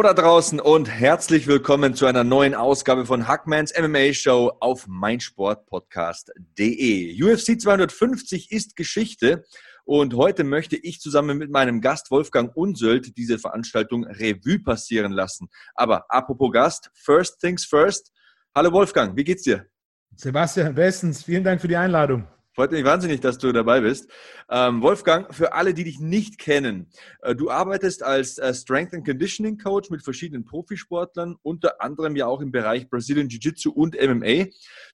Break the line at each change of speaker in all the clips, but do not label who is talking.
Hallo da draußen und herzlich willkommen zu einer neuen Ausgabe von Hackmans MMA Show auf meinsportpodcast.de. UFC 250 ist Geschichte und heute möchte ich zusammen mit meinem Gast Wolfgang Unsöld diese Veranstaltung Revue passieren lassen. Aber apropos Gast, first things first. Hallo Wolfgang, wie geht's dir?
Sebastian, bestens. Vielen Dank für die Einladung.
Freut mich wahnsinnig, dass du dabei bist. Ähm, Wolfgang, für alle, die dich nicht kennen, äh, du arbeitest als äh, Strength and Conditioning Coach mit verschiedenen Profisportlern, unter anderem ja auch im Bereich Brazilian Jiu-Jitsu und MMA.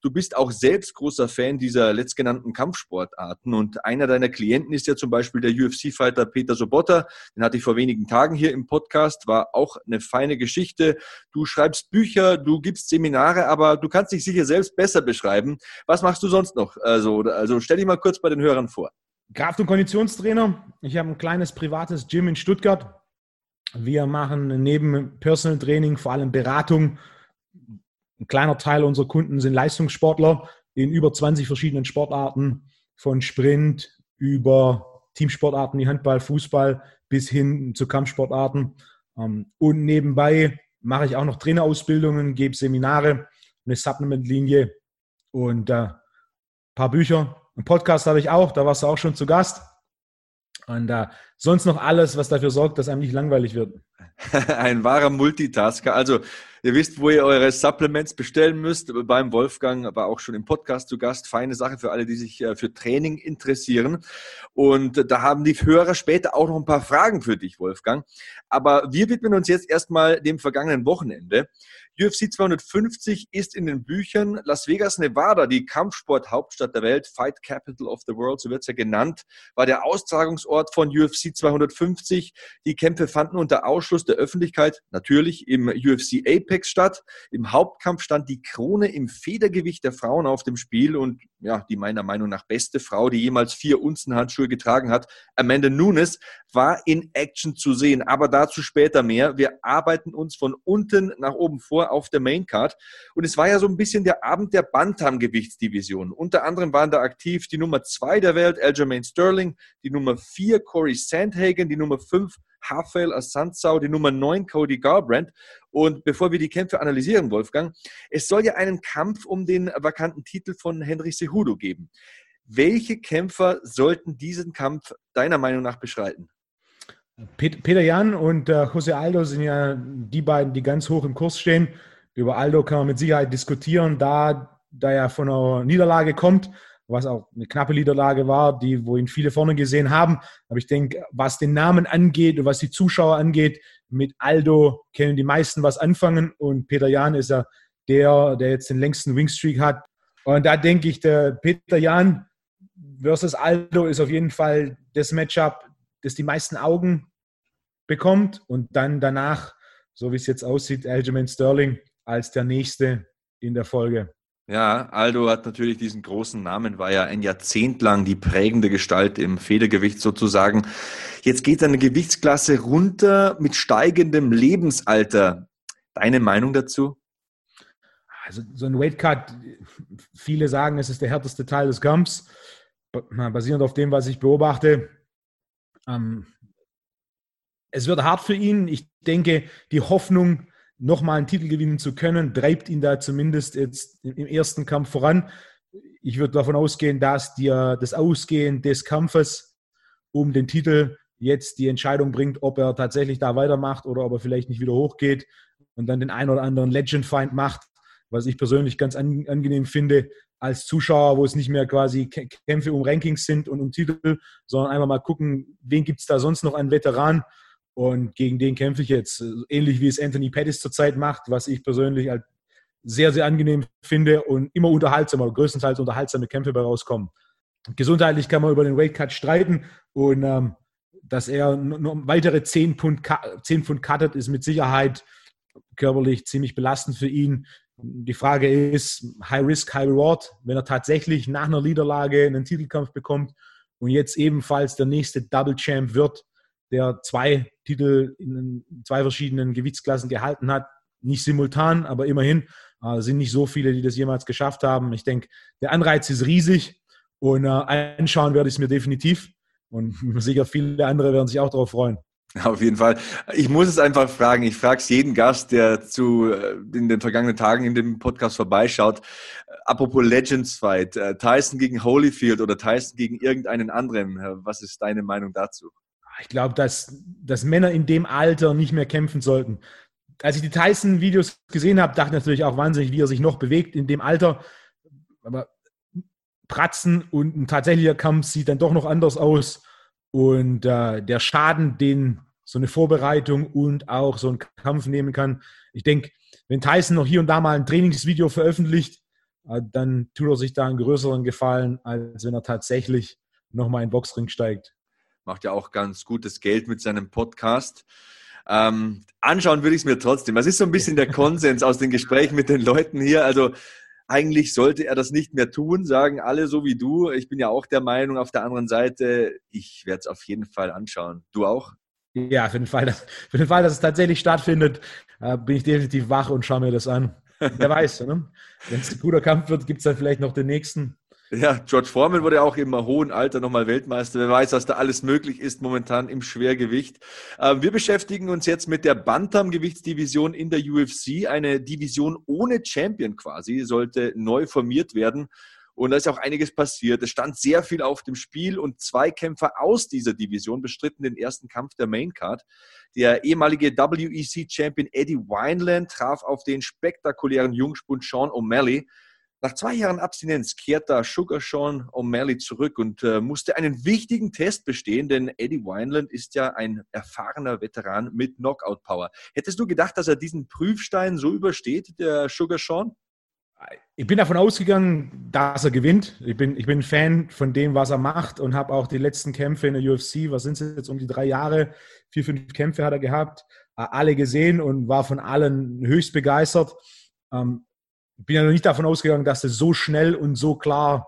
Du bist auch selbst großer Fan dieser letztgenannten Kampfsportarten und einer deiner Klienten ist ja zum Beispiel der UFC-Fighter Peter Sobotta. Den hatte ich vor wenigen Tagen hier im Podcast, war auch eine feine Geschichte. Du schreibst Bücher, du gibst Seminare, aber du kannst dich sicher selbst besser beschreiben. Was machst du sonst noch? Also, also stell dich mal kurz bei den Hörern vor.
Kraft- und Konditionstrainer. Ich habe ein kleines privates Gym in Stuttgart. Wir machen neben Personal Training vor allem Beratung. Ein kleiner Teil unserer Kunden sind Leistungssportler in über 20 verschiedenen Sportarten, von Sprint über Teamsportarten wie Handball, Fußball bis hin zu Kampfsportarten. Ähm, und nebenbei mache ich auch noch Trainerausbildungen, gebe Seminare, eine Supplement-Linie und ein äh, paar Bücher ein Podcast habe ich auch, da warst du auch schon zu Gast. Und äh, sonst noch alles, was dafür sorgt, dass einem nicht langweilig wird.
Ein wahrer Multitasker. Also, ihr wisst, wo ihr eure Supplements bestellen müsst. Beim Wolfgang war auch schon im Podcast zu Gast. Feine Sache für alle, die sich äh, für Training interessieren. Und da haben die Hörer später auch noch ein paar Fragen für dich, Wolfgang. Aber wir widmen uns jetzt erstmal dem vergangenen Wochenende. UFC 250 ist in den Büchern Las Vegas, Nevada, die Kampfsporthauptstadt der Welt, Fight Capital of the World, so wird es ja genannt, war der Austragungsort von UFC 250. Die Kämpfe fanden unter Ausschluss der Öffentlichkeit natürlich im UFC Apex statt. Im Hauptkampf stand die Krone im Federgewicht der Frauen auf dem Spiel und ja, die meiner Meinung nach beste Frau, die jemals vier Unzen Handschuhe getragen hat, Amanda Nunes, war in Action zu sehen. Aber dazu später mehr. Wir arbeiten uns von unten nach oben vor auf der Maincard. Und es war ja so ein bisschen der Abend der Bantam-Gewichtsdivision. Unter anderem waren da aktiv die Nummer zwei der Welt, Aljamain Sterling, die Nummer vier Corey Sandhagen, die Nummer fünf Rafael Asanzau, die Nummer 9 Cody Garbrandt. Und bevor wir die Kämpfe analysieren, Wolfgang, es soll ja einen Kampf um den vakanten Titel von Henry Cejudo geben. Welche Kämpfer sollten diesen Kampf deiner Meinung nach beschreiten?
Peter Jan und äh, José Aldo sind ja die beiden, die ganz hoch im Kurs stehen. Über Aldo kann man mit Sicherheit diskutieren, da, da er von einer Niederlage kommt, was auch eine knappe Niederlage war, die, wo ihn viele vorne gesehen haben. Aber ich denke, was den Namen angeht und was die Zuschauer angeht, mit Aldo können die meisten was anfangen und Peter Jan ist ja der, der jetzt den längsten Wingstreak hat. Und da denke ich, der Peter Jan versus Aldo ist auf jeden Fall das Matchup, das die meisten Augen bekommt und dann danach, so wie es jetzt aussieht, Aljamain Sterling als der Nächste in der Folge.
Ja, Aldo hat natürlich diesen großen Namen, war ja ein Jahrzehnt lang die prägende Gestalt im Federgewicht sozusagen. Jetzt geht seine Gewichtsklasse runter mit steigendem Lebensalter. Deine Meinung dazu?
Also so ein Weightcut, viele sagen, es ist der härteste Teil des Kampfs. Basierend auf dem, was ich beobachte, ähm, es wird hart für ihn. Ich denke, die Hoffnung, nochmal einen Titel gewinnen zu können, treibt ihn da zumindest jetzt im ersten Kampf voran. Ich würde davon ausgehen, dass dir das Ausgehen des Kampfes um den Titel jetzt die Entscheidung bringt, ob er tatsächlich da weitermacht oder ob er vielleicht nicht wieder hochgeht und dann den einen oder anderen Legend-Find macht, was ich persönlich ganz angenehm finde als Zuschauer, wo es nicht mehr quasi Kämpfe um Rankings sind und um Titel, sondern einfach mal gucken, wen gibt es da sonst noch an Veteran und gegen den kämpfe ich jetzt, ähnlich wie es Anthony Pettis zurzeit macht, was ich persönlich halt sehr, sehr angenehm finde und immer unterhaltsam, oder größtenteils unterhaltsame Kämpfe bei rauskommen. Gesundheitlich kann man über den Weightcut streiten und ähm, dass er noch weitere 10 Pfund, 10 Pfund cuttet, ist mit Sicherheit körperlich ziemlich belastend für ihn. Die Frage ist, High Risk, High Reward, wenn er tatsächlich nach einer Niederlage einen Titelkampf bekommt und jetzt ebenfalls der nächste Double Champ wird, der zwei Titel in zwei verschiedenen Gewichtsklassen gehalten hat. Nicht simultan, aber immerhin. Es sind nicht so viele, die das jemals geschafft haben. Ich denke, der Anreiz ist riesig und äh, anschauen werde ich es mir definitiv. Und sicher viele andere werden sich auch darauf freuen.
Auf jeden Fall. Ich muss es einfach fragen. Ich frage es jeden Gast, der zu, äh, in den vergangenen Tagen in dem Podcast vorbeischaut. Apropos Legends Fight, äh, Tyson gegen Holyfield oder Tyson gegen irgendeinen anderen. Was ist deine Meinung dazu?
Ich glaube, dass, dass Männer in dem Alter nicht mehr kämpfen sollten. Als ich die Tyson-Videos gesehen habe, dachte ich natürlich auch wahnsinnig, wie er sich noch bewegt in dem Alter. Aber Pratzen und ein tatsächlicher Kampf sieht dann doch noch anders aus. Und äh, der Schaden, den so eine Vorbereitung und auch so ein Kampf nehmen kann. Ich denke, wenn Tyson noch hier und da mal ein Trainingsvideo veröffentlicht, äh, dann tut er sich da einen größeren Gefallen, als wenn er tatsächlich nochmal in den Boxring steigt.
Macht ja auch ganz gutes Geld mit seinem Podcast. Ähm, anschauen würde ich es mir trotzdem. Was ist so ein bisschen der Konsens aus den Gesprächen mit den Leuten hier? Also eigentlich sollte er das nicht mehr tun, sagen alle so wie du. Ich bin ja auch der Meinung, auf der anderen Seite, ich werde es auf jeden Fall anschauen. Du auch?
Ja, für den Fall, dass, für den Fall, dass es tatsächlich stattfindet, äh, bin ich definitiv wach und schaue mir das an. Wer weiß, ne? wenn es ein guter Kampf wird, gibt es dann vielleicht noch den nächsten.
Ja, George Foreman wurde auch im hohen Alter nochmal Weltmeister. Wer weiß, was da alles möglich ist momentan im Schwergewicht. Ähm, wir beschäftigen uns jetzt mit der Bantam-Gewichtsdivision in der UFC. Eine Division ohne Champion quasi sollte neu formiert werden. Und da ist auch einiges passiert. Es stand sehr viel auf dem Spiel und zwei Kämpfer aus dieser Division bestritten den ersten Kampf der Main Card. Der ehemalige WEC-Champion Eddie Wineland traf auf den spektakulären Jungspund Sean O'Malley. Nach zwei Jahren Abstinenz kehrt da Sugar Sean O'Malley zurück und äh, musste einen wichtigen Test bestehen, denn Eddie Wineland ist ja ein erfahrener Veteran mit Knockout-Power. Hättest du gedacht, dass er diesen Prüfstein so übersteht, der Sugar Sean?
Ich bin davon ausgegangen, dass er gewinnt. Ich bin, ich bin Fan von dem, was er macht und habe auch die letzten Kämpfe in der UFC, was sind es jetzt, um die drei Jahre, vier, fünf Kämpfe hat er gehabt, äh, alle gesehen und war von allen höchst begeistert. Ähm, ich bin ja noch nicht davon ausgegangen, dass es so schnell und so klar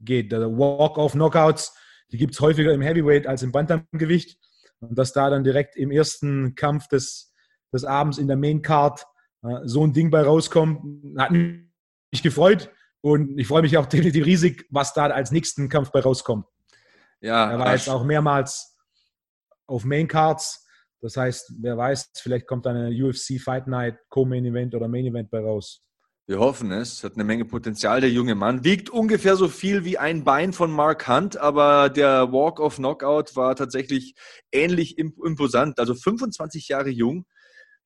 geht. Walk-off-Knockouts, die gibt es häufiger im Heavyweight als im Bantamgewicht. Und dass da dann direkt im ersten Kampf des, des Abends in der Main Card äh, so ein Ding bei rauskommt, hat mich gefreut. Und ich freue mich auch definitiv riesig, was da als nächsten Kampf bei rauskommt. Ja, er war jetzt auch mehrmals auf Main Cards. Das heißt, wer weiß, vielleicht kommt eine UFC Fight Night Co-Main Event oder Main Event bei raus.
Wir hoffen es. Hat eine Menge Potenzial, der junge Mann. Wiegt ungefähr so viel wie ein Bein von Mark Hunt, aber der Walk of Knockout war tatsächlich ähnlich imposant. Also 25 Jahre jung.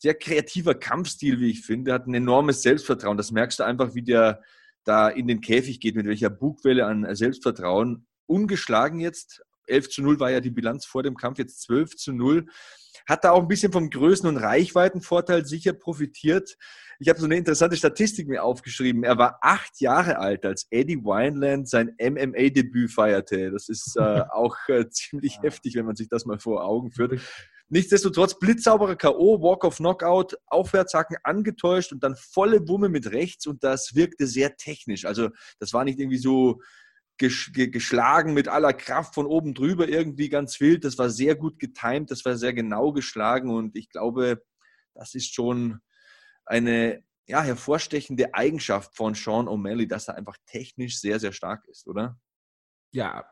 Sehr kreativer Kampfstil, wie ich finde. Hat ein enormes Selbstvertrauen. Das merkst du einfach, wie der da in den Käfig geht, mit welcher Bugwelle an Selbstvertrauen. Ungeschlagen jetzt. 11 zu 0 war ja die Bilanz vor dem Kampf, jetzt 12 zu 0 hat da auch ein bisschen vom Größen- und Reichweitenvorteil sicher profitiert. Ich habe so eine interessante Statistik mir aufgeschrieben. Er war acht Jahre alt, als Eddie Wineland sein MMA-Debüt feierte. Das ist äh, auch äh, ziemlich heftig, wenn man sich das mal vor Augen führt. Nichtsdestotrotz blitzsauberer K.O., Walk of Knockout, Aufwärtshaken angetäuscht und dann volle Wumme mit rechts und das wirkte sehr technisch. Also das war nicht irgendwie so geschlagen mit aller Kraft von oben drüber, irgendwie ganz wild. Das war sehr gut getimt, das war sehr genau geschlagen und ich glaube, das ist schon eine ja, hervorstechende Eigenschaft von Sean O'Malley, dass er einfach technisch sehr, sehr stark ist, oder?
Ja,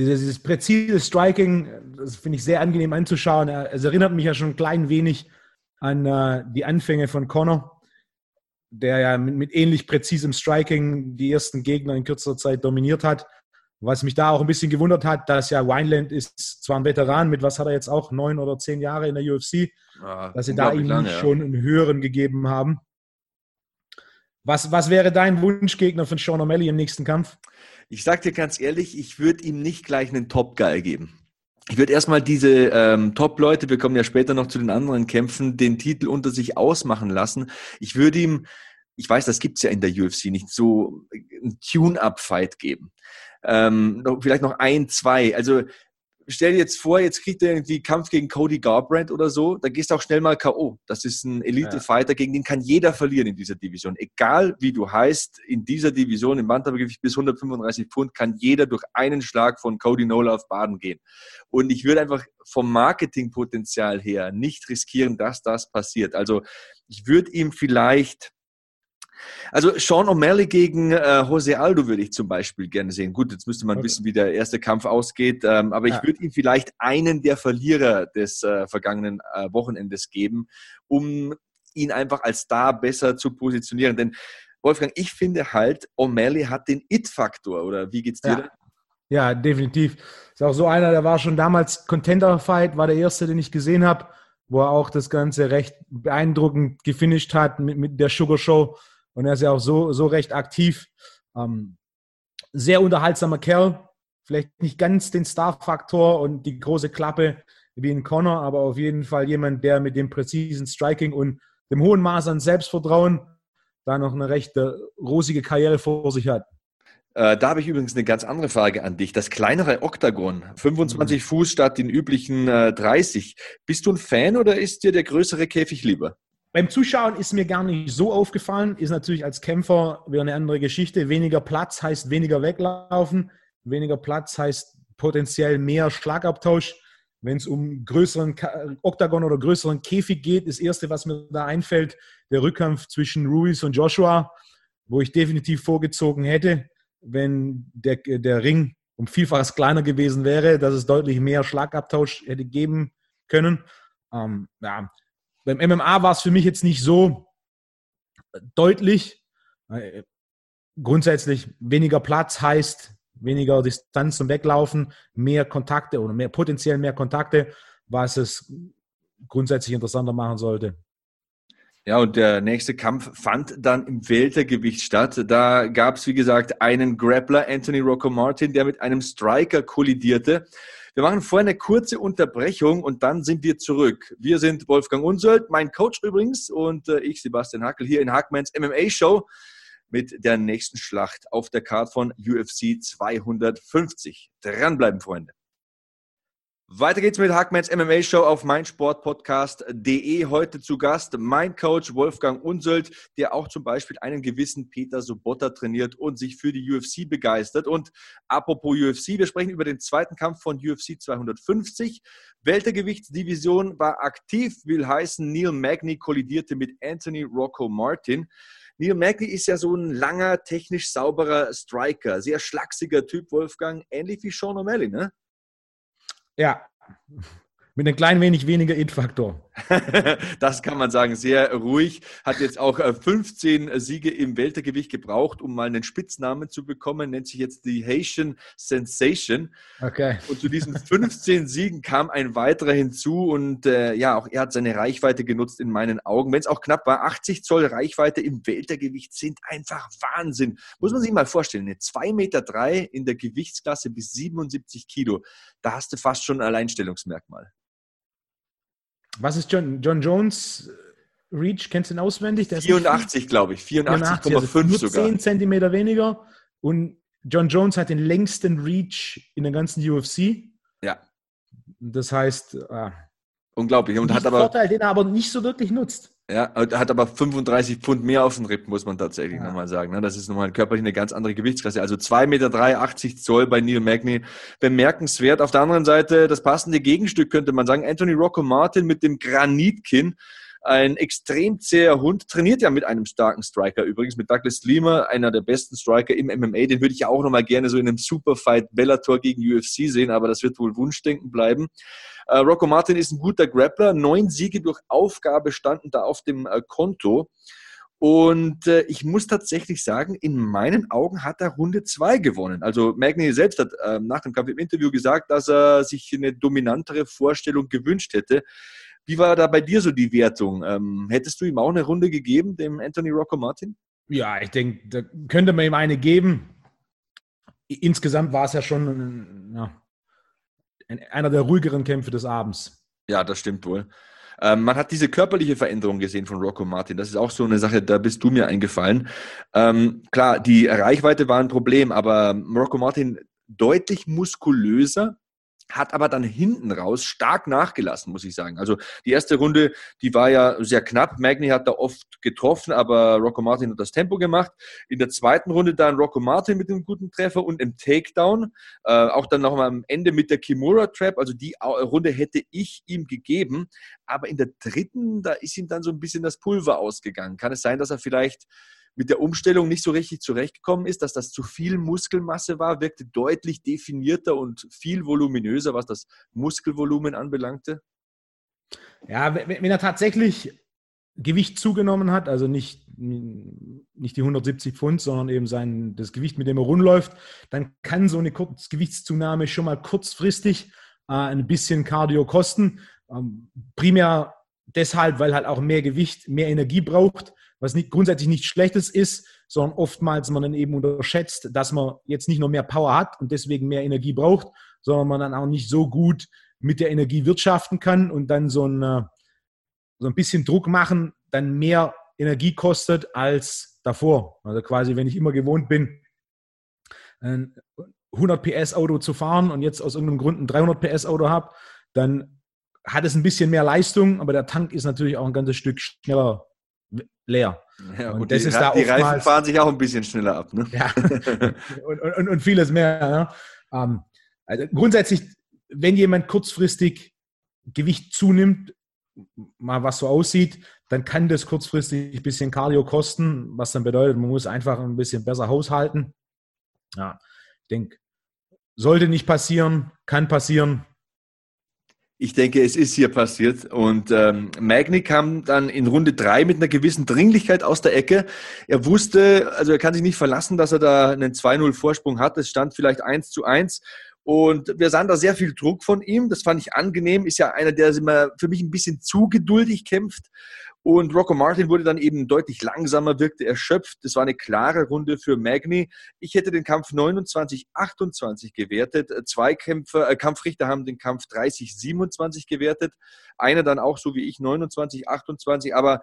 dieses, dieses präzise Striking, das finde ich sehr angenehm anzuschauen. Es erinnert mich ja schon ein klein wenig an äh, die Anfänge von Connor der ja mit, mit, ähnlich präzisem Striking die ersten Gegner in kürzer Zeit dominiert hat. Was mich da auch ein bisschen gewundert hat, dass ja Wineland ist zwar ein Veteran, mit was hat er jetzt auch, neun oder zehn Jahre in der UFC, ah, dass sie da ihm lange, schon einen höheren gegeben haben. Was, was wäre dein Wunschgegner von Sean O'Malley im nächsten Kampf?
Ich sag dir ganz ehrlich, ich würde ihm nicht gleich einen Top-Guy geben. Ich würde erstmal diese ähm, Top-Leute, wir kommen ja später noch zu den anderen Kämpfen, den Titel unter sich ausmachen lassen. Ich würde ihm, ich weiß, das gibt's ja in der UFC nicht, so einen Tune-Up-Fight geben. Ähm, vielleicht noch ein, zwei. Also stell dir jetzt vor, jetzt kriegt er irgendwie Kampf gegen Cody Garbrandt oder so, da gehst du auch schnell mal K.O. Das ist ein Elite-Fighter, gegen den kann jeder verlieren in dieser Division. Egal wie du heißt, in dieser Division, im Bantamgewicht bis 135 Pfund, kann jeder durch einen Schlag von Cody Nola auf Baden gehen. Und ich würde einfach vom Marketingpotenzial her nicht riskieren, dass das passiert. Also ich würde ihm vielleicht also Sean O'Malley gegen äh, Jose Aldo würde ich zum Beispiel gerne sehen. Gut, jetzt müsste man okay. wissen, wie der erste Kampf ausgeht, ähm, aber ich ja. würde ihm vielleicht einen der Verlierer des äh, vergangenen äh, Wochenendes geben, um ihn einfach als Star besser zu positionieren. Denn Wolfgang, ich finde halt, O'Malley hat den It-Faktor, oder wie geht's dir?
Ja. ja, definitiv. Ist auch so einer, der war schon damals Contender-Fight, war der erste, den ich gesehen habe, wo er auch das Ganze recht beeindruckend gefinisht hat mit, mit der Sugar Show. Und er ist ja auch so, so recht aktiv. Ähm, sehr unterhaltsamer Kerl. Vielleicht nicht ganz den Star-Faktor und die große Klappe wie in Connor, aber auf jeden Fall jemand, der mit dem präzisen Striking und dem hohen Maß an Selbstvertrauen da noch eine recht äh, rosige Karriere vor sich hat.
Äh, da habe ich übrigens eine ganz andere Frage an dich. Das kleinere Oktagon, 25 mhm. Fuß statt den üblichen äh, 30. Bist du ein Fan oder ist dir der größere Käfig lieber?
Beim Zuschauen ist mir gar nicht so aufgefallen, ist natürlich als Kämpfer wieder eine andere Geschichte. Weniger Platz heißt weniger weglaufen, weniger Platz heißt potenziell mehr Schlagabtausch. Wenn es um größeren Oktagon oder größeren Käfig geht, das erste, was mir da einfällt, der Rückkampf zwischen Ruiz und Joshua, wo ich definitiv vorgezogen hätte, wenn der, der Ring um Vielfaches kleiner gewesen wäre, dass es deutlich mehr Schlagabtausch hätte geben können. Ähm, ja, beim MMA war es für mich jetzt nicht so deutlich. Äh, grundsätzlich weniger Platz heißt weniger Distanz zum Weglaufen, mehr Kontakte oder mehr potenziell mehr Kontakte, was es grundsätzlich interessanter machen sollte.
Ja, und der nächste Kampf fand dann im Weltergewicht statt. Da gab es, wie gesagt, einen Grappler, Anthony Rocco Martin, der mit einem Striker kollidierte. Wir machen vorher eine kurze Unterbrechung und dann sind wir zurück. Wir sind Wolfgang Unsöld, mein Coach übrigens, und äh, ich, Sebastian Hackel, hier in Hackmans MMA Show mit der nächsten Schlacht auf der Card von UFC 250. Dranbleiben, Freunde. Weiter geht's mit Hackmans MMA Show auf meinsportpodcast.de. Heute zu Gast mein Coach Wolfgang Unsöld, der auch zum Beispiel einen gewissen Peter Sobotta trainiert und sich für die UFC begeistert. Und apropos UFC, wir sprechen über den zweiten Kampf von UFC 250. Weltergewichtsdivision war aktiv, will heißen, Neil Magny kollidierte mit Anthony Rocco Martin. Neil Magny ist ja so ein langer, technisch sauberer Striker, sehr schlachsiger Typ, Wolfgang, ähnlich wie Sean O'Malley, ne?
Ja, mit einem klein wenig weniger It-Faktor.
das kann man sagen, sehr ruhig. Hat jetzt auch 15 äh, Siege im Weltergewicht gebraucht, um mal einen Spitznamen zu bekommen. Nennt sich jetzt die Haitian Sensation.
Okay.
Und zu diesen 15 Siegen kam ein weiterer hinzu. Und äh, ja, auch er hat seine Reichweite genutzt in meinen Augen. Wenn es auch knapp war, 80 Zoll Reichweite im Weltergewicht sind einfach Wahnsinn. Muss man sich mal vorstellen. Eine 2,3 Meter drei in der Gewichtsklasse bis 77 Kilo. Da hast du fast schon ein Alleinstellungsmerkmal.
Was ist John, John Jones Reach? Kennst du ihn auswendig?
Der 84, glaube ich. 84,5 also sogar.
10 Zentimeter weniger. Und John Jones hat den längsten Reach in der ganzen UFC.
Ja.
Das heißt, ah,
unglaublich. Und hat aber
Vorteil, den er aber nicht so wirklich nutzt.
Ja, hat aber 35 Pfund mehr auf den Rippen, muss man tatsächlich ja. nochmal sagen. Ne? Das ist nochmal körperlich eine ganz andere Gewichtsklasse. Also 2,3 Meter, 80 Zoll bei Neil Magny. Bemerkenswert. Auf der anderen Seite das passende Gegenstück könnte man sagen. Anthony Rocco Martin mit dem Granitkinn. Ein extrem zäher Hund, trainiert ja mit einem starken Striker übrigens, mit Douglas Lima, einer der besten Striker im MMA. Den würde ich ja auch nochmal gerne so in einem Superfight Bellator gegen UFC sehen, aber das wird wohl Wunschdenken bleiben. Äh, Rocco Martin ist ein guter Grappler. Neun Siege durch Aufgabe standen da auf dem äh, Konto. Und äh, ich muss tatsächlich sagen, in meinen Augen hat er Runde 2 gewonnen. Also Magny selbst hat äh, nach dem Kampf im Interview gesagt, dass er sich eine dominantere Vorstellung gewünscht hätte. Wie war da bei dir so die Wertung? Ähm, hättest du ihm auch eine Runde gegeben, dem Anthony Rocco Martin?
Ja, ich denke, da könnte man ihm eine geben. Insgesamt war es ja schon ja, einer der ruhigeren Kämpfe des Abends.
Ja, das stimmt wohl. Ähm, man hat diese körperliche Veränderung gesehen von Rocco Martin. Das ist auch so eine Sache, da bist du mir eingefallen. Ähm, klar, die Reichweite war ein Problem, aber Rocco Martin deutlich muskulöser, hat aber dann hinten raus stark nachgelassen, muss ich sagen. Also die erste Runde, die war ja sehr knapp. Magny hat da oft getroffen, aber Rocco Martin hat das Tempo gemacht. In der zweiten Runde dann Rocco Martin mit einem guten Treffer und im Takedown. Äh, auch dann nochmal am Ende mit der Kimura Trap. Also die Runde hätte ich ihm gegeben. Aber in der dritten, da ist ihm dann so ein bisschen das Pulver ausgegangen. Kann es sein, dass er vielleicht mit der Umstellung nicht so richtig zurechtgekommen ist, dass das zu viel Muskelmasse war, wirkte deutlich definierter und viel voluminöser, was das Muskelvolumen anbelangte?
Ja, wenn er tatsächlich Gewicht zugenommen hat, also nicht, nicht die 170 Pfund, sondern eben sein, das Gewicht, mit dem er rundläuft, dann kann so eine Gewichtszunahme schon mal kurzfristig äh, ein bisschen Cardio kosten. Ähm, primär deshalb, weil halt auch mehr Gewicht mehr Energie braucht was nicht, grundsätzlich nichts Schlechtes ist, sondern oftmals man dann eben unterschätzt, dass man jetzt nicht nur mehr Power hat und deswegen mehr Energie braucht, sondern man dann auch nicht so gut mit der Energie wirtschaften kann und dann so ein, äh, so ein bisschen Druck machen, dann mehr Energie kostet als davor. Also quasi, wenn ich immer gewohnt bin, ein 100 PS Auto zu fahren und jetzt aus irgendeinem Grund ein 300 PS Auto habe, dann hat es ein bisschen mehr Leistung, aber der Tank ist natürlich auch ein ganzes Stück schneller leer.
Ja, und das die, ist da die Reifen fahren sich auch ein bisschen schneller ab. Ne?
Ja, und, und, und, vieles mehr. Ne? Ähm, also grundsätzlich, wenn jemand kurzfristig Gewicht zunimmt, mal was so aussieht, dann kann das kurzfristig ein bisschen Cardio kosten, was dann bedeutet, man muss einfach ein bisschen besser haushalten. Ja, ich denke, sollte nicht passieren, kann passieren.
Ich denke, es ist hier passiert. Und ähm, Magni kam dann in Runde drei mit einer gewissen Dringlichkeit aus der Ecke. Er wusste, also er kann sich nicht verlassen, dass er da einen 2-0 Vorsprung hat. Es stand vielleicht 1 zu 1. Und wir sahen da sehr viel Druck von ihm. Das fand ich angenehm. Ist ja einer, der immer für mich ein bisschen zu geduldig kämpft. Und Rocco Martin wurde dann eben deutlich langsamer, wirkte erschöpft. Das war eine klare Runde für Magni. Ich hätte den Kampf 29-28 gewertet. Zwei Kämpfer, äh, Kampfrichter haben den Kampf 30-27 gewertet. Einer dann auch so wie ich 29-28. Aber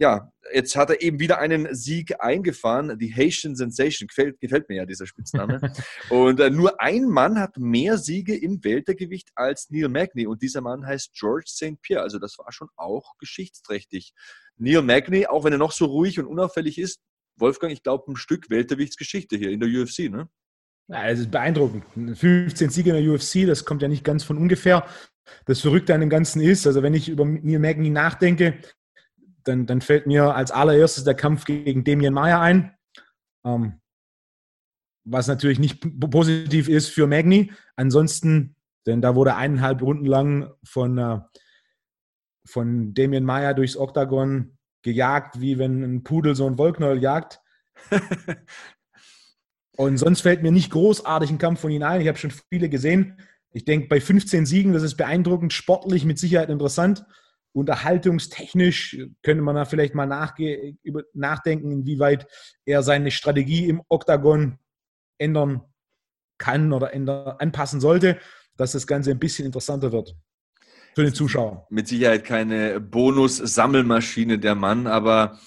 ja, jetzt hat er eben wieder einen Sieg eingefahren. Die Haitian Sensation. Gefällt, gefällt mir ja dieser Spitzname. und äh, nur ein Mann hat mehr Siege im Weltergewicht als Neil Magny. Und dieser Mann heißt George St. Pierre. Also das war schon auch geschichtsträchtig. Neil Magny, auch wenn er noch so ruhig und unauffällig ist, Wolfgang, ich glaube, ein Stück Welterwichtsgeschichte hier in der UFC, ne?
Ja, es ist beeindruckend. 15 Siege in der UFC, das kommt ja nicht ganz von ungefähr. Das Verrückte an dem Ganzen ist, also wenn ich über Neil Magny nachdenke, dann, dann fällt mir als allererstes der Kampf gegen Damien Maya ein. Ähm, was natürlich nicht positiv ist für Magni. Ansonsten, denn da wurde eineinhalb Runden lang von, äh, von Damien Meyer durchs Oktagon gejagt, wie wenn ein Pudel so ein Wollknäuel jagt. Und sonst fällt mir nicht großartig ein Kampf von ihm ein. Ich habe schon viele gesehen. Ich denke, bei 15 Siegen, das ist beeindruckend, sportlich mit Sicherheit interessant unterhaltungstechnisch könnte man da vielleicht mal über, nachdenken, inwieweit er seine Strategie im Oktagon ändern kann oder ändern, anpassen sollte, dass das Ganze ein bisschen interessanter wird für den Zuschauer.
Mit Sicherheit keine Bonus-Sammelmaschine der Mann, aber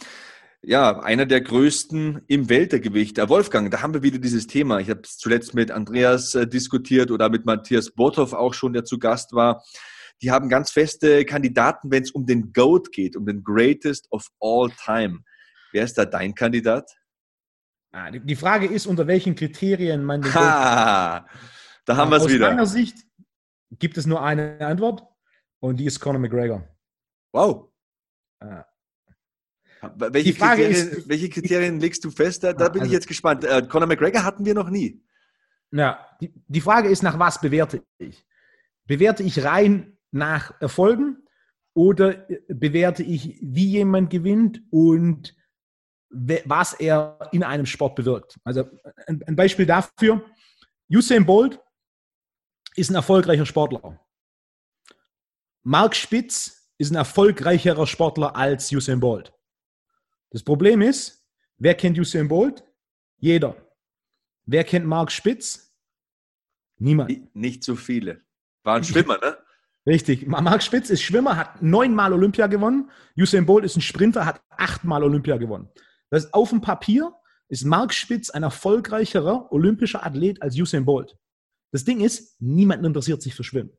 ja, einer der größten im Weltergewicht. Der Wolfgang, da haben wir wieder dieses Thema. Ich habe es zuletzt mit Andreas äh, diskutiert oder mit Matthias Bothoff auch schon, der zu Gast war die haben ganz feste Kandidaten, wenn es um den GOAT geht, um den Greatest of All Time. Wer ist da dein Kandidat?
Ah, die Frage ist, unter welchen Kriterien man den
ha, Da haben wir es wieder.
Aus meiner Sicht gibt es nur eine Antwort und die ist Conor McGregor.
Wow. Ah. Welche, Kriterien, ist, welche, Kriterien, legst du fest? Da, da bin also, ich jetzt gespannt. Äh, Conor McGregor hatten wir noch nie.
Ja, die, die Frage ist, nach was bewerte ich? Bewerte ich rein nach Erfolgen oder bewerte ich, wie jemand gewinnt und was er in einem Sport bewirkt. Also ein Beispiel dafür, Usain Bolt ist ein erfolgreicher Sportler. Mark Spitz ist ein erfolgreicherer Sportler als Usain Bolt. Das Problem ist, wer kennt Usain Bolt? Jeder. Wer kennt Mark Spitz? Niemand.
Nicht so viele. War ein Schwimmer, ne?
Richtig. Marc Spitz ist Schwimmer, hat neunmal Olympia gewonnen. Usain Bolt ist ein Sprinter, hat achtmal Olympia gewonnen. Das ist auf dem Papier ist Marc Spitz ein erfolgreicherer olympischer Athlet als Usain Bolt. das Ding ist, niemand interessiert sich für Schwimmen.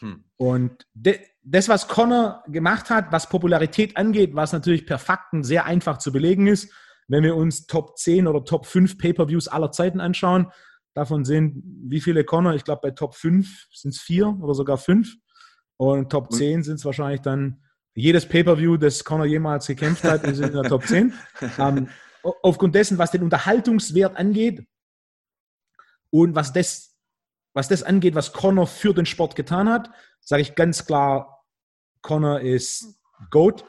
Hm. Und de, das, was Connor gemacht hat, was Popularität angeht, was natürlich per Fakten sehr einfach zu belegen ist, wenn wir uns Top 10 oder Top 5 Pay-Per-Views aller Zeiten anschauen, davon sind wie viele Connor? Ich glaube, bei Top 5 sind es vier oder sogar fünf. Und Top 10 sind es wahrscheinlich dann jedes Pay-Per-View, das Connor jemals gekämpft hat, ist in der Top 10. ähm, aufgrund dessen, was den Unterhaltungswert angeht und was das, was das angeht, was Connor für den Sport getan hat, sage ich ganz klar, Connor ist GOAT.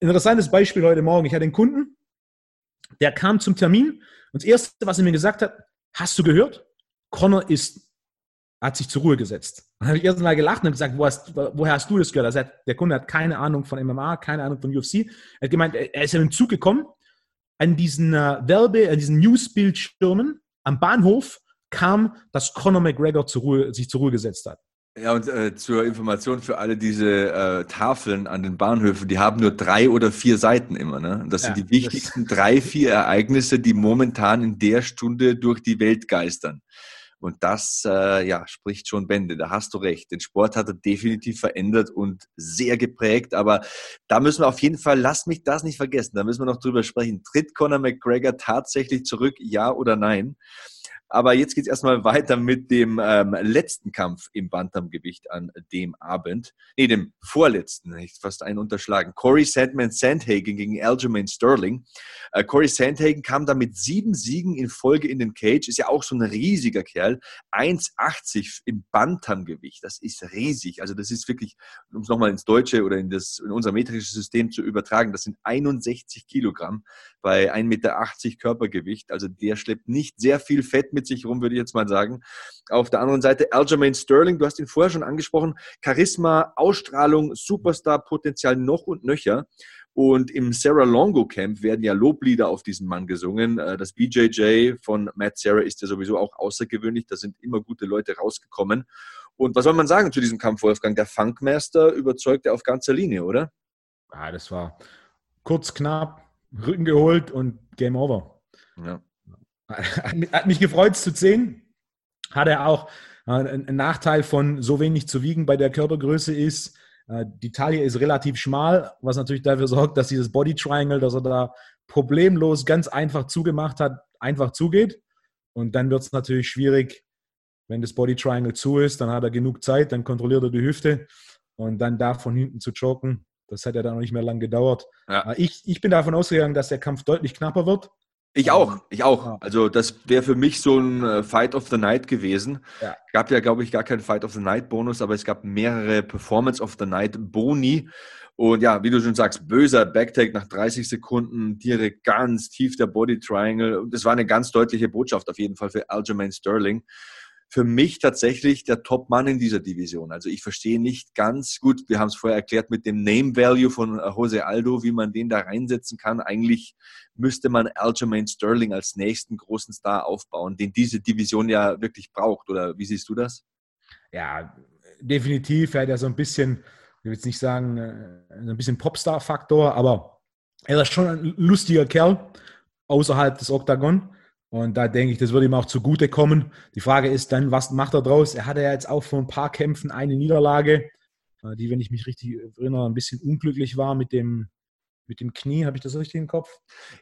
Interessantes Beispiel heute Morgen. Ich hatte einen Kunden, der kam zum Termin und das Erste, was er mir gesagt hat, hast du gehört? Connor ist, hat sich zur Ruhe gesetzt. Dann habe ich erst mal gelacht und gesagt, wo hast, woher hast du das gehört? Sagt, der Kunde hat keine Ahnung von MMA, keine Ahnung von UFC. Er hat gemeint, er ist in den Zug gekommen, an diesen äh, Werbe, an diesen Newsbildschirmen am Bahnhof kam, dass Conor McGregor zur Ruhe, sich zur Ruhe gesetzt hat.
Ja, und äh, zur Information für alle diese äh, Tafeln an den Bahnhöfen, die haben nur drei oder vier Seiten immer. Ne? Und das ja, sind die wichtigsten drei, vier Ereignisse, die momentan in der Stunde durch die Welt geistern. Und das äh, ja, spricht schon Bände. Da hast du recht. Den Sport hat er definitiv verändert und sehr geprägt. Aber da müssen wir auf jeden Fall, lass mich das nicht vergessen, da müssen wir noch drüber sprechen. Tritt Conor McGregor tatsächlich zurück, ja oder nein? Aber jetzt geht es erstmal weiter mit dem ähm, letzten Kampf im Bantamgewicht an dem Abend. Nee, dem vorletzten, ich fast einen unterschlagen. Corey Sandman Sandhagen gegen Aljamain Sterling. Äh, Corey Sandhagen kam da mit sieben Siegen in Folge in den Cage, ist ja auch so ein riesiger Kerl. 1,80 im Bantamgewicht, das ist riesig. Also das ist wirklich, um es nochmal ins Deutsche oder in, das, in unser metrisches System zu übertragen, das sind 61 Kilogramm bei 1,80 Meter Körpergewicht. Also der schleppt nicht sehr viel Fett mit sich rum, würde ich jetzt mal sagen. Auf der anderen Seite Aljamain Sterling, du hast ihn vorher schon angesprochen, Charisma, Ausstrahlung, Superstar-Potenzial noch und nöcher. Und im Sarah Longo Camp werden ja Loblieder auf diesen Mann gesungen. Äh, das BJJ von Matt Sarah ist ja sowieso auch außergewöhnlich. Da sind immer gute Leute rausgekommen. Und was soll man sagen zu diesem Kampf, Wolfgang? Der Funkmaster überzeugte auf ganzer Linie, oder?
Ja, das war kurz, knapp, Rücken geholt und Game Over. Ja. Hat mich gefreut, es zu sehen. Hat er auch äh, ein Nachteil von so wenig zu wiegen bei der Körpergröße ist, äh, die Taille ist relativ schmal, was natürlich dafür sorgt, dass dieses Body Triangle, das er da problemlos ganz einfach zugemacht hat, einfach zugeht. Und dann wird es natürlich schwierig, wenn das Body Triangle zu ist, dann hat er genug Zeit, dann kontrolliert er die Hüfte und dann da von hinten zu choken. Das hat ja dann noch nicht mehr lang gedauert. Ja. Äh, ich, ich bin davon ausgegangen, dass der Kampf deutlich knapper wird.
Ich auch, ich auch. Also das wäre für mich so ein äh, Fight of the Night gewesen. Ja. Gab ja, glaube ich, gar keinen Fight of the Night Bonus, aber es gab mehrere Performance of the Night Boni. Und ja, wie du schon sagst, böser Backtake nach 30 Sekunden, direkt ganz tief der Body Triangle. Und das war eine ganz deutliche Botschaft auf jeden Fall für Aljamain Sterling für mich tatsächlich der Top-Mann in dieser Division. Also ich verstehe nicht ganz gut, wir haben es vorher erklärt mit dem Name-Value von äh, Jose Aldo, wie man den da reinsetzen kann. Eigentlich müsste man Aljamain Sterling als nächsten großen Star aufbauen, den diese Division ja wirklich braucht. Oder wie siehst du das?
Ja, definitiv. Er hat ja so ein bisschen, ich will jetzt nicht sagen, äh, so ein bisschen Popstar-Faktor, aber er ist schon ein lustiger Kerl außerhalb des Oktagon. Und da denke ich, das würde ihm auch zugutekommen. Die Frage ist dann, was macht er draus? Er hatte ja jetzt auch vor ein paar Kämpfen eine Niederlage, äh, die, wenn ich mich richtig erinnere, ein bisschen unglücklich war mit dem, mit dem Knie. Habe ich das richtig im Kopf?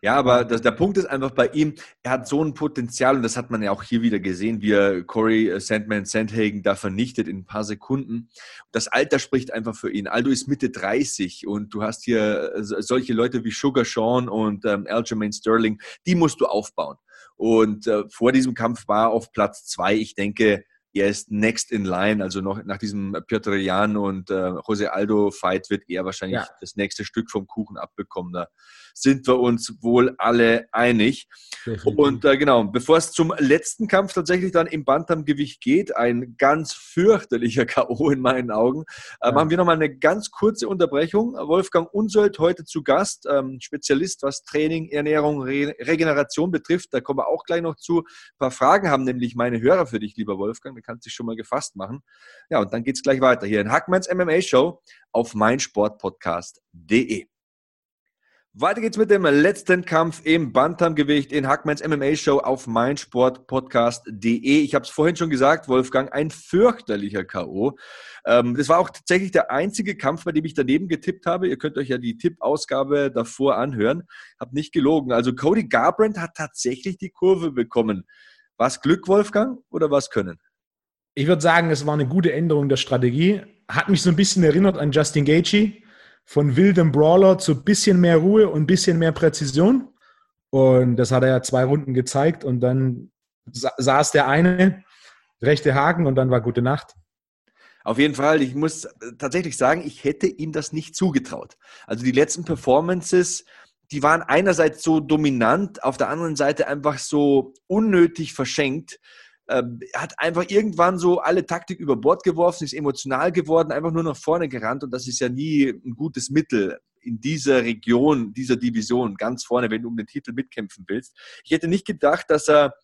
Ja, aber das, der Punkt ist einfach bei ihm, er hat so ein Potenzial und das hat man ja auch hier wieder gesehen, wie er Corey äh, Sandman Sandhagen da vernichtet in ein paar Sekunden. Das Alter spricht einfach für ihn. Aldo ist Mitte 30 und du hast hier äh, solche Leute wie Sugar Sean und ähm, Aljamain Sterling, die musst du aufbauen. Und äh, vor diesem Kampf war er auf Platz zwei. Ich denke, er ist next in line, also noch nach diesem Piotr Jan und äh, Jose Aldo Fight wird er wahrscheinlich ja. das nächste Stück vom Kuchen abbekommen. Da sind wir uns wohl alle einig. Und äh, genau, bevor es zum letzten Kampf tatsächlich dann im Bantamgewicht geht, ein ganz fürchterlicher K.O. in meinen Augen, äh, ja. machen wir nochmal eine ganz kurze Unterbrechung. Wolfgang Unsold heute zu Gast, ähm, Spezialist, was Training, Ernährung, Re Regeneration betrifft. Da kommen wir auch gleich noch zu. Ein paar Fragen haben nämlich meine Hörer für dich, lieber Wolfgang. Da kannst du dich schon mal gefasst machen. Ja, und dann geht es gleich weiter hier in Hackmanns MMA Show auf meinsportpodcast.de. Weiter geht's mit dem letzten Kampf im Bantamgewicht in Hackmans MMA Show auf meinsportpodcast.de. Ich habe es vorhin schon gesagt, Wolfgang, ein fürchterlicher KO. Ähm, das war auch tatsächlich der einzige Kampf, bei dem ich daneben getippt habe. Ihr könnt euch ja die Tippausgabe davor anhören. Hab nicht gelogen. Also Cody Garbrandt hat tatsächlich die Kurve bekommen. Was Glück, Wolfgang, oder was Können?
Ich würde sagen, es war eine gute Änderung der Strategie. Hat mich so ein bisschen erinnert an Justin Gaethje von wildem Brawler zu bisschen mehr Ruhe und bisschen mehr Präzision. Und das hat er ja zwei Runden gezeigt und dann saß der eine, rechte Haken und dann war gute Nacht.
Auf jeden Fall, ich muss tatsächlich sagen, ich hätte ihm das nicht zugetraut. Also die letzten Performances, die waren einerseits so dominant, auf der anderen Seite einfach so unnötig verschenkt ähm, hat einfach irgendwann so alle Taktik über Bord geworfen, ist emotional geworden, einfach nur nach vorne gerannt und das ist ja nie ein gutes Mittel in dieser Region, dieser Division, ganz vorne, wenn du um den Titel mitkämpfen willst. Ich hätte nicht gedacht, dass er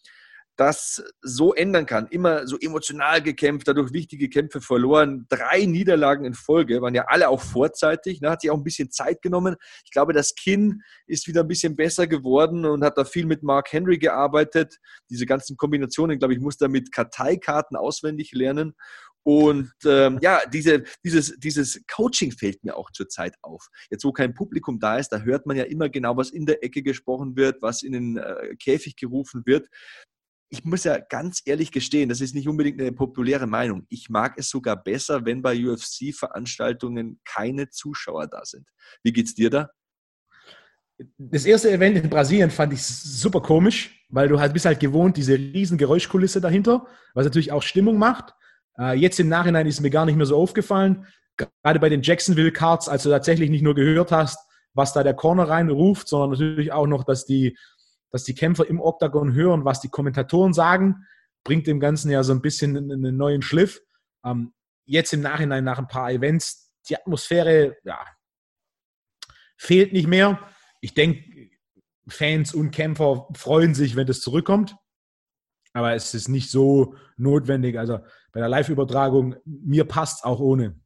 das so ändern kann. Immer so emotional gekämpft, dadurch wichtige Kämpfe verloren. Drei Niederlagen in Folge, waren ja alle auch vorzeitig. Ne? Hat sich auch ein bisschen Zeit genommen. Ich glaube, das Kinn ist wieder ein bisschen besser geworden und hat da viel mit Mark Henry gearbeitet. Diese ganzen Kombinationen, glaube ich, muss da mit Karteikarten auswendig lernen. Und ähm, ja, diese, dieses, dieses Coaching fällt mir auch zurzeit auf. Jetzt, wo kein Publikum da ist, da hört man ja immer genau, was in der Ecke gesprochen wird, was in den äh, Käfig gerufen wird ich muss ja ganz ehrlich gestehen, das ist nicht unbedingt eine populäre Meinung. Ich mag es sogar besser, wenn bei UFC-Veranstaltungen keine Zuschauer da sind. Wie geht's dir da?
Das erste Event in Brasilien fand ich super komisch, weil du halt bist halt gewohnt, diese riesen Geräuschkulisse dahinter, was natürlich auch Stimmung macht. Äh, jetzt im Nachhinein ist mir gar nicht mehr so aufgefallen. Gerade bei den Jacksonville Cards, als du tatsächlich nicht nur gehört hast, was da der Corner reinruft, sondern natürlich auch noch, dass die dass die Kämpfer im Oktagon hören, was die Kommentatoren sagen, bringt dem Ganzen ja so ein bisschen einen neuen Schliff. Ähm, jetzt im Nachhinein nach ein paar Events, die Atmosphäre, ja, fehlt nicht mehr. Ich denke, Fans und Kämpfer freuen sich, wenn das zurückkommt. Aber es ist nicht so notwendig. Also bei der Live-Übertragung, mir passt es auch ohne.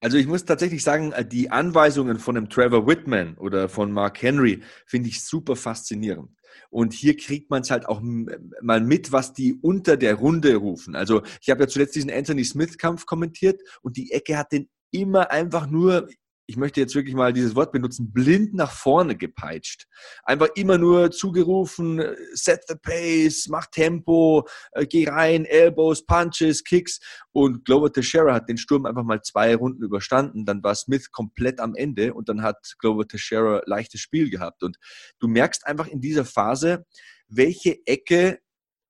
Also ich muss tatsächlich sagen, die Anweisungen von dem Trevor Whitman oder von Mark Henry finde ich super faszinierend. Und hier kriegt man es halt auch mal mit, was die unter der Runde rufen. Also ich habe ja zuletzt diesen Anthony Smith-Kampf kommentiert und die Ecke hat den immer einfach nur, ich möchte jetzt wirklich mal dieses Wort benutzen, blind nach vorne gepeitscht. Einfach immer nur zugerufen, set the pace, mach Tempo, äh, geh rein, Elbows, Punches, Kicks. Und Glover Teixeira hat den Sturm einfach mal zwei Runden überstanden. Dann war Smith komplett am Ende und dann hat Glover Teixeira leichtes Spiel gehabt. Und du merkst einfach in dieser Phase, welche Ecke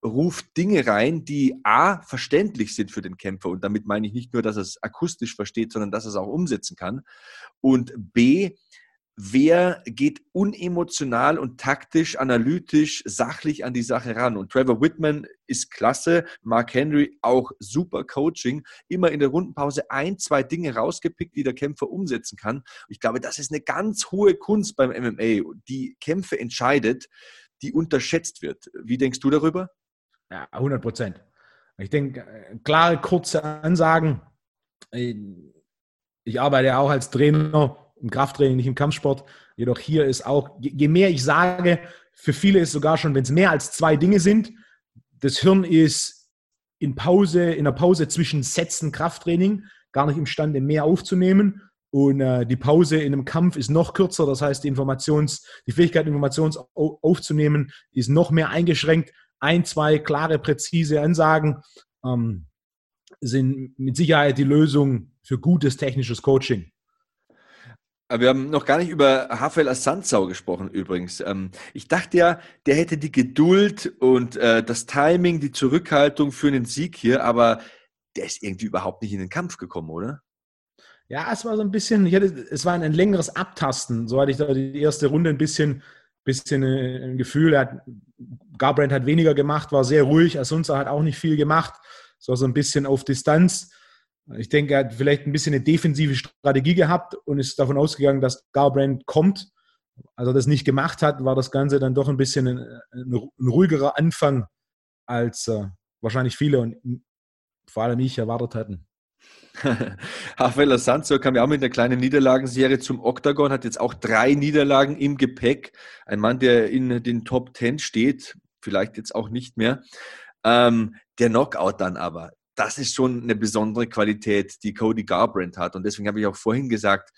ruft Dinge rein, die A, verständlich sind für den Kämpfer. Und damit meine ich nicht nur, dass er es akustisch versteht, sondern dass er es auch umsetzen kann. Und B, wer geht unemotional und taktisch, analytisch, sachlich an die Sache ran. Und Trevor Whitman ist klasse, Mark Henry auch super Coaching, immer in der Rundenpause ein, zwei Dinge rausgepickt, die der Kämpfer umsetzen kann. Ich glaube, das ist eine ganz hohe Kunst beim MMA, die Kämpfe entscheidet, die unterschätzt wird. Wie denkst du darüber?
Ja, 100 Prozent. Ich denke, äh, klare, kurze Ansagen. Ich arbeite ja auch als Trainer im Krafttraining, nicht im Kampfsport. Jedoch hier ist auch, je mehr ich sage, für viele ist sogar schon, wenn es mehr als zwei Dinge sind, das Hirn ist in Pause, in der Pause zwischen Sätzen Krafttraining gar nicht imstande, mehr aufzunehmen. Und äh, die Pause in einem Kampf ist noch kürzer. Das heißt, die Informations, die Fähigkeit, Informations aufzunehmen, ist noch mehr eingeschränkt ein, zwei klare, präzise Ansagen ähm, sind mit Sicherheit die Lösung für gutes technisches Coaching.
Wir haben noch gar nicht über Rafael Assanzau gesprochen übrigens. Ähm, ich dachte ja, der hätte die Geduld und äh, das Timing, die Zurückhaltung für einen Sieg hier, aber der ist irgendwie überhaupt nicht in den Kampf gekommen, oder?
Ja, es war so ein bisschen, ich hatte, es war ein, längeres Abtasten. So hatte ich da die erste Runde ein bisschen, bisschen äh, ein Gefühl. Er hat Garbrandt hat weniger gemacht, war sehr ruhig. Asunza hat auch nicht viel gemacht, so so ein bisschen auf Distanz. Ich denke, er hat vielleicht ein bisschen eine defensive Strategie gehabt und ist davon ausgegangen, dass Garbrandt kommt. Als er das nicht gemacht hat, war das Ganze dann doch ein bisschen ein, ein ruhigerer Anfang, als äh, wahrscheinlich viele und vor allem ich erwartet hatten.
Rafael Sanzo kam ja auch mit einer kleinen Niederlagenserie zum Octagon, hat jetzt auch drei Niederlagen im Gepäck. Ein Mann, der in den Top Ten steht, vielleicht jetzt auch nicht mehr. Ähm, der Knockout dann aber, das ist schon eine besondere Qualität, die Cody Garbrandt hat. Und deswegen habe ich auch vorhin gesagt,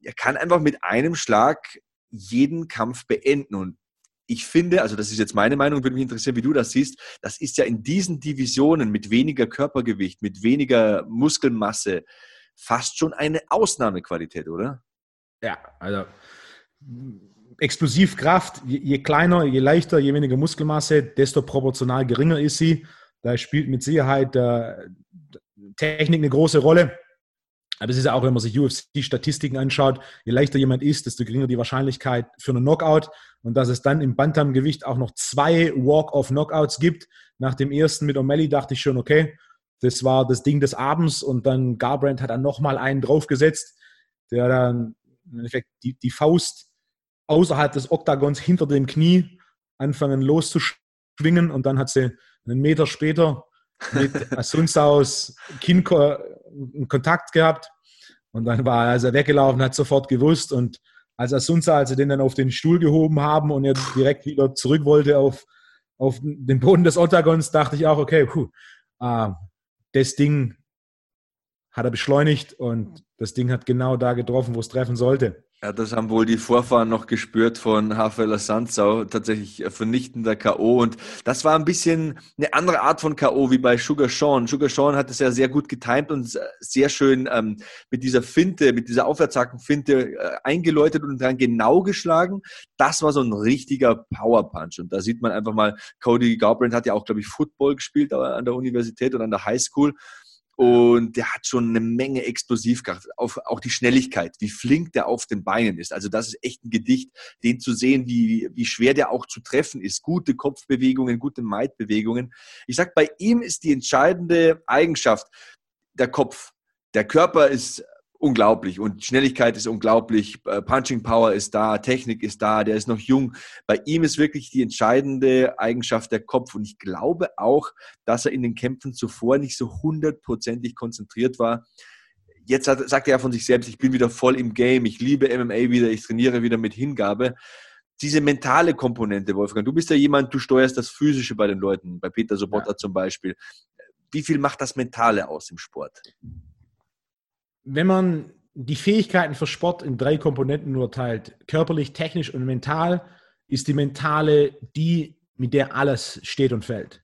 er kann einfach mit einem Schlag jeden Kampf beenden. Und ich finde, also das ist jetzt meine Meinung, würde mich interessieren, wie du das siehst, das ist ja in diesen Divisionen mit weniger Körpergewicht, mit weniger Muskelmasse fast schon eine Ausnahmequalität, oder?
Ja, also Explosivkraft, je, je kleiner, je leichter, je weniger Muskelmasse, desto proportional geringer ist sie. Da spielt mit Sicherheit äh, Technik eine große Rolle. Aber es ist ja auch, wenn man sich UFC-Statistiken anschaut, je leichter jemand ist, desto geringer die Wahrscheinlichkeit für einen Knockout. Und dass es dann im Bantam-Gewicht auch noch zwei Walk-of-Knockouts gibt. Nach dem ersten mit O'Malley dachte ich schon, okay, das war das Ding des Abends. Und dann Garbrandt hat dann nochmal einen draufgesetzt, der dann im Endeffekt die, die Faust außerhalb des Oktagons hinter dem Knie anfangen loszuschwingen. Und dann hat sie einen Meter später mit Asunzaus Kinn Kontakt gehabt und dann war er also weggelaufen, hat sofort gewusst und als Asunza, als sie den dann auf den Stuhl gehoben haben und er direkt wieder zurück wollte auf, auf den Boden des Ottagons, dachte ich auch, okay, puh, äh, das Ding hat er beschleunigt und das Ding hat genau da getroffen, wo es treffen sollte.
Ja, das haben wohl die Vorfahren noch gespürt von Rafael Sanzau, tatsächlich vernichtender K.O. Und das war ein bisschen eine andere Art von K.O. wie bei Sugar Sean. Sugar Sean hat es ja sehr gut getimt und sehr schön ähm, mit dieser Finte, mit dieser Aufwärtshaken-Finte äh, eingeläutet und dann genau geschlagen. Das war so ein richtiger Power-Punch. Und da sieht man einfach mal, Cody Garbrandt hat ja auch, glaube ich, Football gespielt an der Universität und an der High School. Und der hat schon eine Menge Explosivkraft, auf, auch die Schnelligkeit, wie flink der auf den Beinen ist. Also das ist echt ein Gedicht, den zu sehen, wie, wie schwer der auch zu treffen ist. Gute Kopfbewegungen, gute Maidbewegungen. Ich sag, bei ihm ist die entscheidende Eigenschaft der Kopf. Der Körper ist unglaublich und Schnelligkeit ist unglaublich, äh, Punching Power ist da, Technik ist da, der ist noch jung. Bei ihm ist wirklich die entscheidende Eigenschaft der Kopf und ich glaube auch, dass er in den Kämpfen zuvor nicht so hundertprozentig konzentriert war. Jetzt hat, sagt er von sich selbst, ich bin wieder voll im Game, ich liebe MMA wieder, ich trainiere wieder mit Hingabe. Diese mentale Komponente, Wolfgang, du bist ja jemand, du steuerst das Physische bei den Leuten, bei Peter Sobotta ja. zum Beispiel. Wie viel macht das Mentale aus im Sport?
Wenn man die Fähigkeiten für Sport in drei Komponenten unterteilt, körperlich, technisch und mental, ist die mentale die, mit der alles steht und fällt.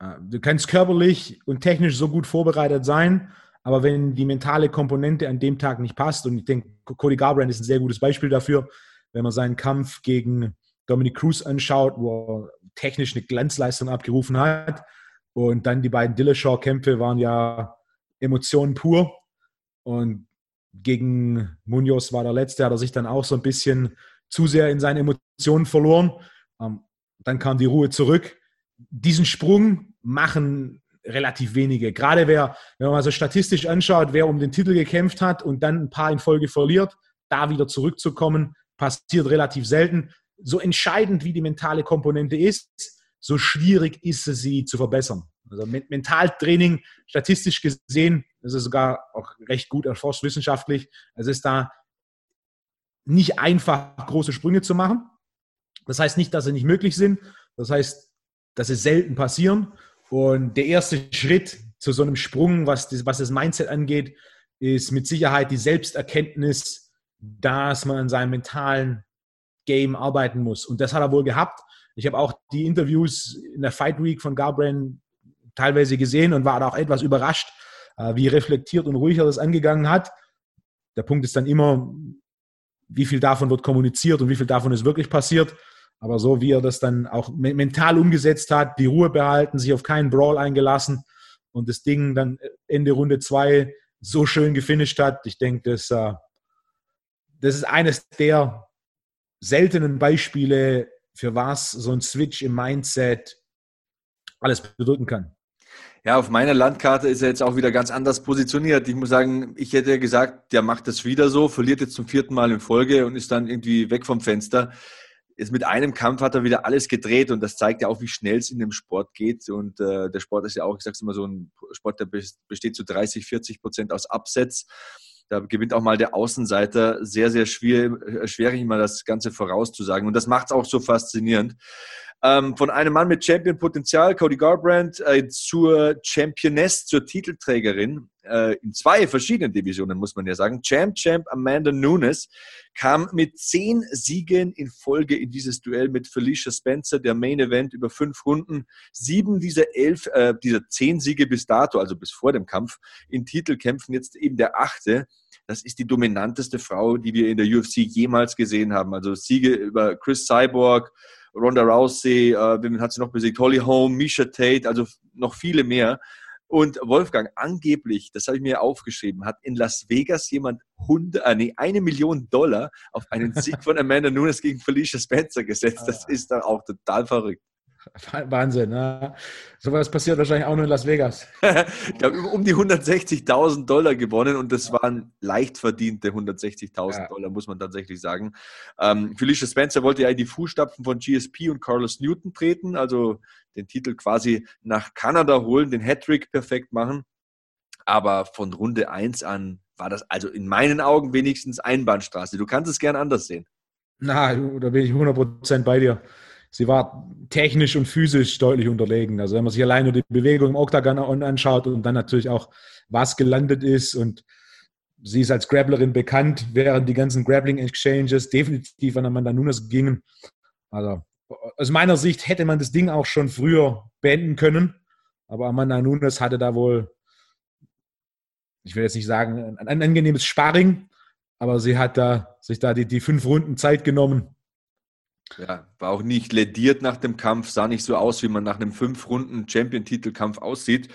Äh, du kannst körperlich und technisch so gut vorbereitet sein, aber wenn die mentale Komponente an dem Tag nicht passt, und ich denke, Cody Garbrandt ist ein sehr gutes Beispiel dafür, wenn man seinen Kampf gegen Dominic Cruz anschaut, wo er technisch eine Glanzleistung abgerufen hat, und dann die beiden Dillashaw-Kämpfe waren ja Emotionen pur. Und gegen Munoz war der letzte, hat er sich dann auch so ein bisschen zu sehr in seine Emotionen verloren. Ähm, dann kam die Ruhe zurück. Diesen Sprung machen relativ wenige. Gerade wer, wenn man mal so statistisch anschaut, wer um den Titel gekämpft hat und dann ein paar in Folge verliert, da wieder zurückzukommen, passiert relativ selten. So entscheidend wie die mentale Komponente ist, so schwierig ist es, sie zu verbessern. Also Mentaltraining, statistisch gesehen, ist es sogar auch recht gut erforscht wissenschaftlich. Es ist da nicht einfach, große Sprünge zu machen. Das heißt nicht, dass sie nicht möglich sind. Das heißt, dass sie selten passieren. Und der erste Schritt zu so einem Sprung, was das, was das Mindset angeht, ist mit Sicherheit die Selbsterkenntnis, dass man an seinem mentalen Game arbeiten muss. Und das hat er wohl gehabt. Ich habe auch die Interviews in der Fight Week von Garbrandt teilweise gesehen und war da auch etwas überrascht, äh, wie reflektiert und ruhig er das angegangen hat. Der Punkt ist dann immer, wie viel davon wird kommuniziert und wie viel davon ist wirklich passiert. Aber so wie er das dann auch mental umgesetzt hat, die Ruhe behalten, sich auf keinen Brawl eingelassen und das Ding dann Ende Runde zwei so schön gefinisht hat, ich denke, das, äh, das ist eines der seltenen Beispiele, für was so ein Switch im Mindset alles bedrücken kann.
Ja, auf meiner Landkarte ist er jetzt auch wieder ganz anders positioniert. Ich muss sagen, ich hätte gesagt, der macht das wieder so, verliert jetzt zum vierten Mal in Folge und ist dann irgendwie weg vom Fenster. jetzt mit einem Kampf hat er wieder alles gedreht und das zeigt ja auch, wie schnell es in dem Sport geht. Und äh, der Sport ist ja auch, ich sage es immer so, ein Sport, der besteht zu 30, 40 Prozent aus Upsets. Da gewinnt auch mal der Außenseiter. Sehr, sehr schwer, äh, schwierig, mal das Ganze vorauszusagen. Und das macht es auch so faszinierend. Ähm, von einem Mann mit Champion-Potenzial, Cody Garbrandt, äh, zur Championess, zur Titelträgerin äh, in zwei verschiedenen Divisionen, muss man ja sagen. Champ, Champ Amanda Nunes kam mit zehn Siegen in Folge in dieses Duell mit Felicia Spencer, der Main Event über fünf Runden. Sieben dieser elf, äh, dieser zehn Siege bis dato, also bis vor dem Kampf, in Titelkämpfen jetzt eben der achte. Das ist die dominanteste Frau, die wir in der UFC jemals gesehen haben. Also Siege über Chris Cyborg, Ronda Rousey, äh, wen hat sie noch besiegt? Holly Holm, Misha Tate, also noch viele mehr. Und Wolfgang, angeblich, das habe ich mir aufgeschrieben, hat in Las Vegas jemand Hunde, äh, nee, eine Million Dollar auf einen Sieg von Amanda Nunes gegen Felicia Spencer gesetzt. Das ist dann auch total verrückt.
Wahnsinn, ne? Sowas passiert wahrscheinlich auch nur in Las Vegas.
ich habe um die 160.000 Dollar gewonnen und das waren leicht verdiente 160.000 ja. Dollar, muss man tatsächlich sagen. Ähm, Felicia Spencer wollte ja in die Fußstapfen von GSP und Carlos Newton treten, also den Titel quasi nach Kanada holen, den Hattrick perfekt machen. Aber von Runde 1 an war das also in meinen Augen wenigstens Einbahnstraße. Du kannst es gern anders sehen.
Na, da bin ich 100% bei dir sie war technisch und physisch deutlich unterlegen. Also wenn man sich alleine die Bewegung im Octagon anschaut und dann natürlich auch, was gelandet ist und sie ist als Grapplerin bekannt, während die ganzen Grappling-Exchanges definitiv an Amanda Nunes gingen. Also aus meiner Sicht hätte man das Ding auch schon früher beenden können, aber Amanda Nunes hatte da wohl, ich will jetzt nicht sagen, ein angenehmes Sparring, aber sie hat da sich da die, die fünf Runden Zeit genommen
ja, war auch nicht lediert nach dem Kampf, sah nicht so aus, wie man nach einem fünf Runden Champion-Titelkampf aussieht.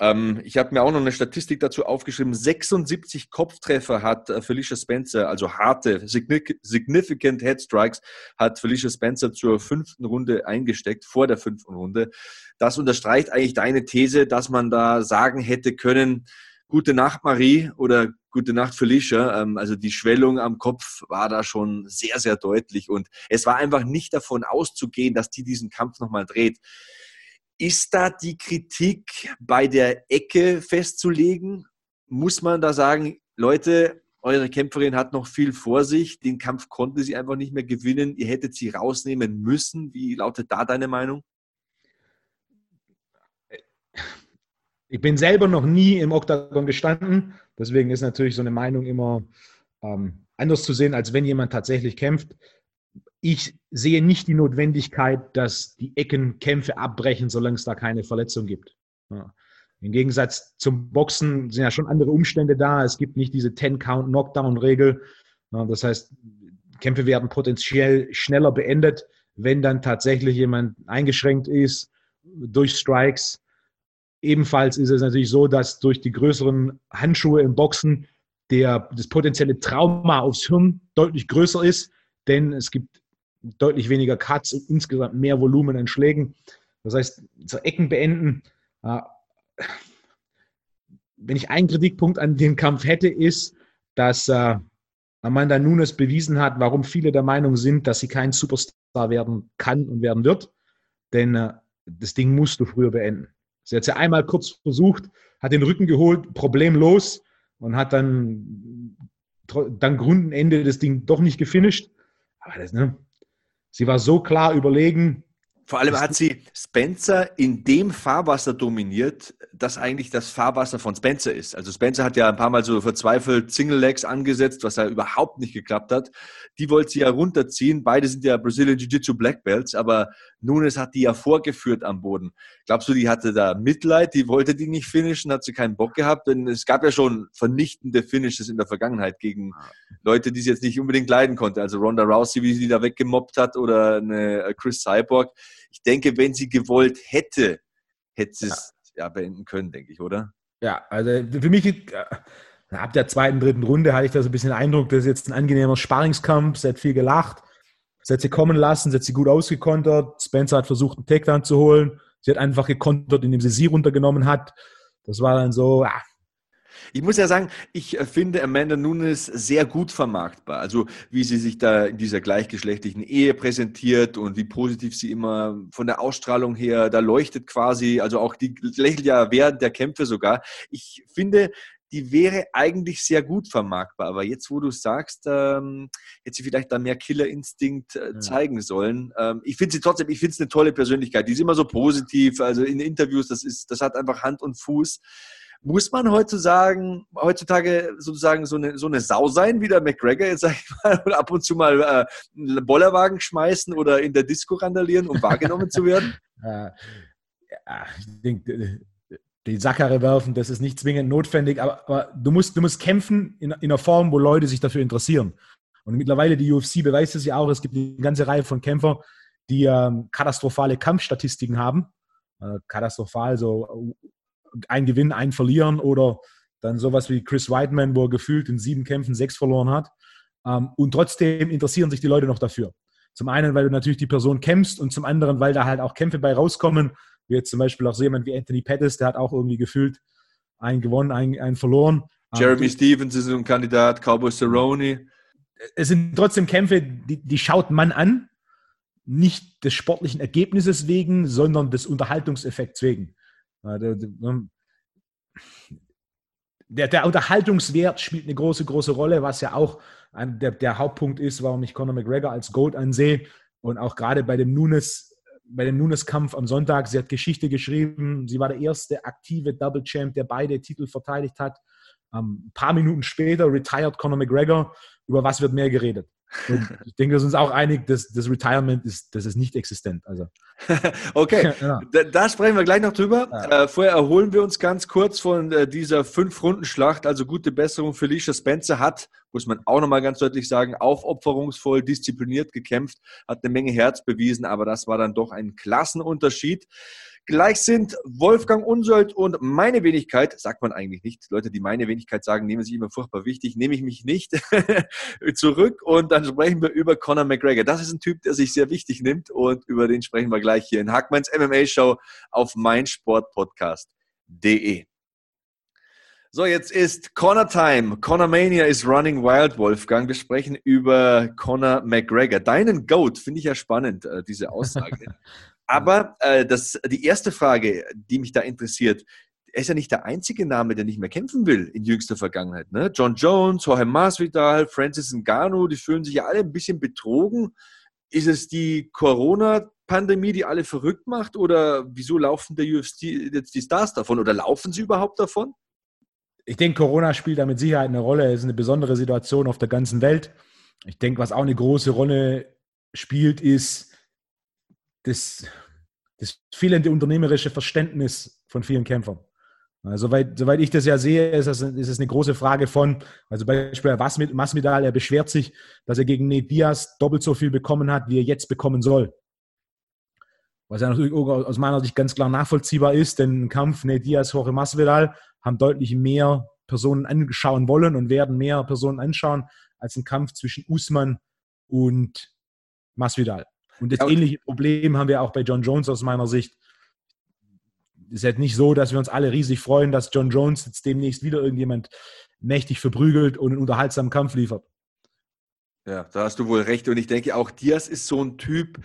Ähm, ich habe mir auch noch eine Statistik dazu aufgeschrieben. 76 Kopftreffer hat äh, Felicia Spencer, also harte, significant Headstrikes, hat Felicia Spencer zur fünften Runde eingesteckt, vor der fünften Runde. Das unterstreicht eigentlich deine These, dass man da sagen hätte können, Gute Nacht, Marie oder Gute Nacht, Felicia. Ähm, also die Schwellung am Kopf war da schon sehr, sehr deutlich und es war einfach nicht davon auszugehen, dass die diesen Kampf nochmal dreht. Ist da die Kritik bei der Ecke festzulegen? Muss man da sagen, Leute, eure Kämpferin hat noch viel vor sich, den Kampf konnte sie einfach nicht mehr gewinnen, ihr hättet sie rausnehmen müssen. Wie lautet da deine Meinung?
Ich bin selber noch nie im Oktagon gestanden, deswegen ist natürlich so eine Meinung immer ähm, anders zu sehen, als wenn jemand tatsächlich kämpft. Ich sehe nicht die Notwendigkeit, dass die Ecken Kämpfe abbrechen, solange es da keine Verletzung gibt. Ja. Im Gegensatz zum Boxen sind ja schon andere Umstände da. Es gibt nicht diese 10-Count-Knockdown-Regel. Ja, das heißt, Kämpfe werden potenziell schneller beendet, wenn dann tatsächlich jemand eingeschränkt ist durch Strikes Ebenfalls ist es natürlich so, dass durch die größeren Handschuhe im Boxen der, das potenzielle Trauma aufs Hirn deutlich größer ist, denn es gibt deutlich weniger Cuts und insgesamt mehr Volumen an Schlägen. Das heißt, zur Ecken beenden. Äh, wenn ich einen Kritikpunkt an dem Kampf hätte, ist, dass äh, Amanda Nunes bewiesen hat, warum viele der Meinung sind, dass sie kein Superstar werden kann und werden wird. Denn äh, das Ding musst du früher beenden. Sie hat es ja einmal kurz versucht, hat den Rücken geholt, problemlos und hat dann dank Rundenende das Ding doch nicht gefinisht. Aber das, ne? Sie war so klar überlegen,
vor allem hat sie Spencer in dem Fahrwasser dominiert, das eigentlich das Fahrwasser von Spencer ist. Also Spencer hat ja ein paar Mal so verzweifelt Single Legs angesetzt, was ja überhaupt nicht geklappt hat. Die wollte sie ja runterziehen. Beide sind ja Brazilian Jiu-Jitsu Black Belts, aber Nunes hat die ja vorgeführt am Boden. Glaubst du, die hatte da Mitleid? Die wollte die nicht finishen, hat sie keinen Bock gehabt? Denn es gab ja schon vernichtende Finishes in der Vergangenheit gegen Leute, die sie jetzt nicht unbedingt leiden konnte. Also Ronda Rousey, wie sie die da weggemobbt hat oder eine Chris Cyborg ich denke, wenn sie gewollt hätte, hätte sie es ja. ja beenden können, denke ich, oder?
Ja, also für mich, äh, ab der zweiten, dritten Runde hatte ich da so ein bisschen den Eindruck, das ist jetzt ein angenehmer Sparringskampf, sie hat viel gelacht, sie hat sie kommen lassen, sie hat sie gut ausgekontert, Spencer hat versucht, einen Takedown zu holen, sie hat einfach gekontert, indem sie sie runtergenommen hat. Das war dann so, ja,
Ich muss ja sagen, ich äh, finde Amanda Nunes sehr gut vermarktbar. Also wie sie sich da in dieser gleichgeschlechtlichen Ehe präsentiert und wie positiv sie immer von der Ausstrahlung her da leuchtet quasi. Also auch die lächelt ja während der Kämpfe sogar. Ich finde, die wäre eigentlich sehr gut vermarktbar. Aber jetzt, wo du sagst, ähm, hätte sie vielleicht da mehr Killerinstinkt äh, zeigen sollen. Ähm, ich finde sie trotzdem, ich finde es eine tolle Persönlichkeit. Die ist immer so positiv. Also in Interviews, das ist, das hat einfach Hand und Fuß. Muss man heutzutage, heutzutage sozusagen so eine, so eine Sau sein, wie der McGregor jetzt sag ich mal, und ab und zu mal äh, einen Bollerwagen schmeißen oder in der Disco randalieren, um wahrgenommen zu werden?
ja, ich denke, die Sackere werfen, das ist nicht zwingend notwendig, aber, aber du, musst, du musst kämpfen in, in einer Form, wo Leute sich dafür interessieren. Und mittlerweile die UFC beweist es ja auch, es gibt eine ganze Reihe von Kämpfern, die ähm, katastrophale Kampfstatistiken haben. Äh, katastrophal, so ein Gewinn, ein Verlieren oder dann sowas wie Chris Whiteman, wo er gefühlt in sieben Kämpfen sechs verloren hat. Ähm, und trotzdem interessieren sich die Leute noch dafür. Zum einen, weil du natürlich die Person kämpfst und zum anderen, weil da halt auch Kämpfe bei rauskommen, wie jetzt zum Beispiel auch so jemand wie Anthony Pettis, der hat auch irgendwie gefühlt einen gewonnen, einen, einen verloren.
Jeremy um, Stevens ist ein Kandidat, Cowboy Cerrone.
Es sind trotzdem Kämpfe, die, die schaut man an, nicht des sportlichen Ergebnisses wegen, sondern des Unterhaltungseffekts wegen. Der, der, Unterhaltungswert spielt eine große, große Rolle, was ja auch der, der Hauptpunkt ist, warum ich Conor McGregor als Gold ansehe. Und auch gerade bei dem Nunes bei dem Nunes-Kampf am Sonntag. Sie hat Geschichte geschrieben. Sie war der erste aktive Double Champ, der beide Titel verteidigt hat. Ähm, ein paar Minuten später retired Conor McGregor. Über was wird mehr geredet? Und ich denke, wir sind uns auch einig, dass das Retirement ist, das ist nicht existent. Also.
okay, ja. da, da, sprechen wir gleich noch drüber. Ja. Äh, vorher erholen wir uns ganz kurz von äh, dieser Fünf-Runden-Schlacht. Also gute Besserung für Alicia Spencer hat, muss man auch nochmal ganz deutlich sagen, aufopferungsvoll, diszipliniert gekämpft, hat eine Menge Herz bewiesen, aber das war dann doch ein Klassenunterschied. Gleich sind Wolfgang Unsold und meine Wenigkeit, sagt man eigentlich nicht. Leute, die meine Wenigkeit sagen, nehmen sich immer furchtbar wichtig, nehme ich mich nicht zurück und dann sprechen wir über Conor McGregor. Das ist ein Typ, der sich sehr wichtig nimmt und über den sprechen wir gleich hier in Hackmanns MMA Show auf meinsportpodcast.de. So, jetzt ist Connor Time. Connor Mania is running wild, Wolfgang. Wir sprechen über Conor McGregor. Deinen Goat finde ich ja spannend, äh, diese Aussage. Aber äh, das, die erste Frage, die mich da interessiert, er ist ja nicht der einzige Name, der nicht mehr kämpfen will in jüngster Vergangenheit. Ne? John Jones, Jorge Masvidal, Francis Ngannou, die fühlen sich ja alle ein bisschen betrogen. Ist es die Corona-Pandemie, die alle verrückt macht? Oder wieso laufen der UFC jetzt die Stars davon? Oder laufen sie überhaupt davon?
Ich denke, Corona spielt da mit Sicherheit eine Rolle. Es ist eine besondere Situation auf der ganzen Welt. Ich denke, was auch eine große Rolle spielt, ist, das, das fehlende unternehmerische Verständnis von vielen Kämpfern. Also, soweit, soweit ich das ja sehe, ist es, ist eine große Frage von, also Beispiel Masvidal, er beschwert sich, dass er gegen Nate Diaz doppelt so viel bekommen hat, wie er jetzt bekommen soll. Was ja natürlich aus meiner Sicht ganz klar nachvollziehbar ist, denn ein Kampf Nate Diaz, Jorge Masvidal haben deutlich mehr Personen anschauen wollen und werden mehr Personen anschauen als ein Kampf zwischen Usman und Masvidal. Und das ähnliche Problem haben wir auch bei John Jones aus meiner Sicht. Es ist halt nicht so, dass wir uns alle riesig freuen, dass John Jones jetzt demnächst wieder irgendjemand mächtig verprügelt und einen unterhaltsamen Kampf liefert.
Ja, da hast du wohl recht. Und ich denke, auch Diaz ist so ein Typ,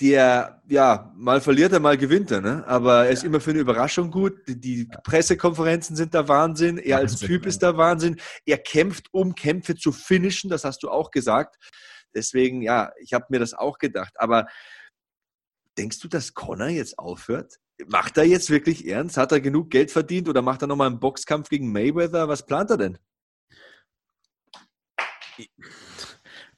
der, ja, mal verliert er, mal gewinnt er, ne? Aber er ist ja. immer für eine Überraschung gut. Die. Pressekonferenzen sind der Wahnsinn. Er als Typ ist der Wahnsinn. Er kämpft, um Kämpfe zu finishen, das hast du auch gesagt. Deswegen, ja, ich habe mir das auch gedacht. Aber denkst du, dass Connor jetzt aufhört? Macht er jetzt wirklich ernst? Hat er genug Geld verdient oder macht er nochmal einen Boxkampf gegen Mayweather? Was plant er denn?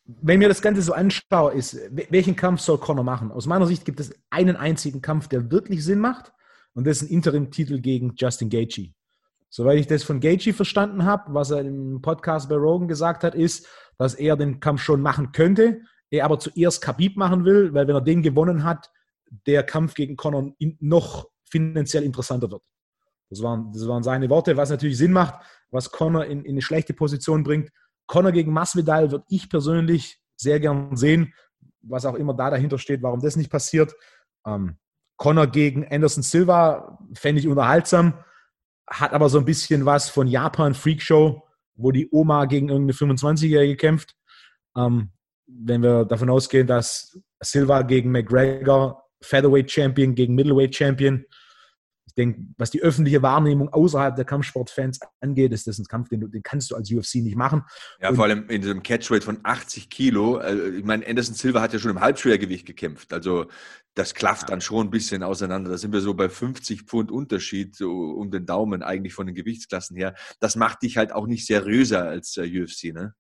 Wenn mir das Ganze so anschaue, ist, welchen Kampf soll Connor machen? Aus meiner Sicht gibt es einen einzigen Kampf, der wirklich Sinn macht. Und das ist ein Interim-Titel gegen Justin Gaethje. Soweit ich das von Gaethje verstanden habe, was er im Podcast bei Rogan gesagt hat, ist, dass er den Kampf schon machen könnte, er aber zuerst Khabib machen will, weil wenn er den gewonnen hat, der Kampf gegen Conor noch finanziell interessanter wird. Das waren, das waren seine Worte, was natürlich Sinn macht, was Conor in, in eine schlechte Position bringt. Conor gegen Masvidal würde ich persönlich sehr gern sehen, was auch immer da dahinter steht, warum das nicht passiert. Ähm, Conor gegen Anderson Silva fände ich unterhaltsam hat aber so ein bisschen was von Japan Freak Show, wo die Oma gegen irgendeine 25-Jährige kämpft. Ähm, wenn wir davon ausgehen, dass Silva gegen McGregor, Featherweight Champion gegen Middleweight Champion, ich denke, was die öffentliche Wahrnehmung außerhalb der Kampfsportfans angeht, ist das ein Kampf, den, du, den kannst du als UFC nicht machen.
Ja, und vor allem in diesem Catchweight von 80 Kilo. Äh, ich meine, Anderson Silva hat ja schon im Halbschwergewicht gekämpft. Also das klafft dann schon ein bisschen auseinander. Da sind wir so bei 50 Pfund Unterschied so um den Daumen eigentlich von den Gewichtsklassen her. Das macht dich halt auch nicht seriöser als UFC, ne?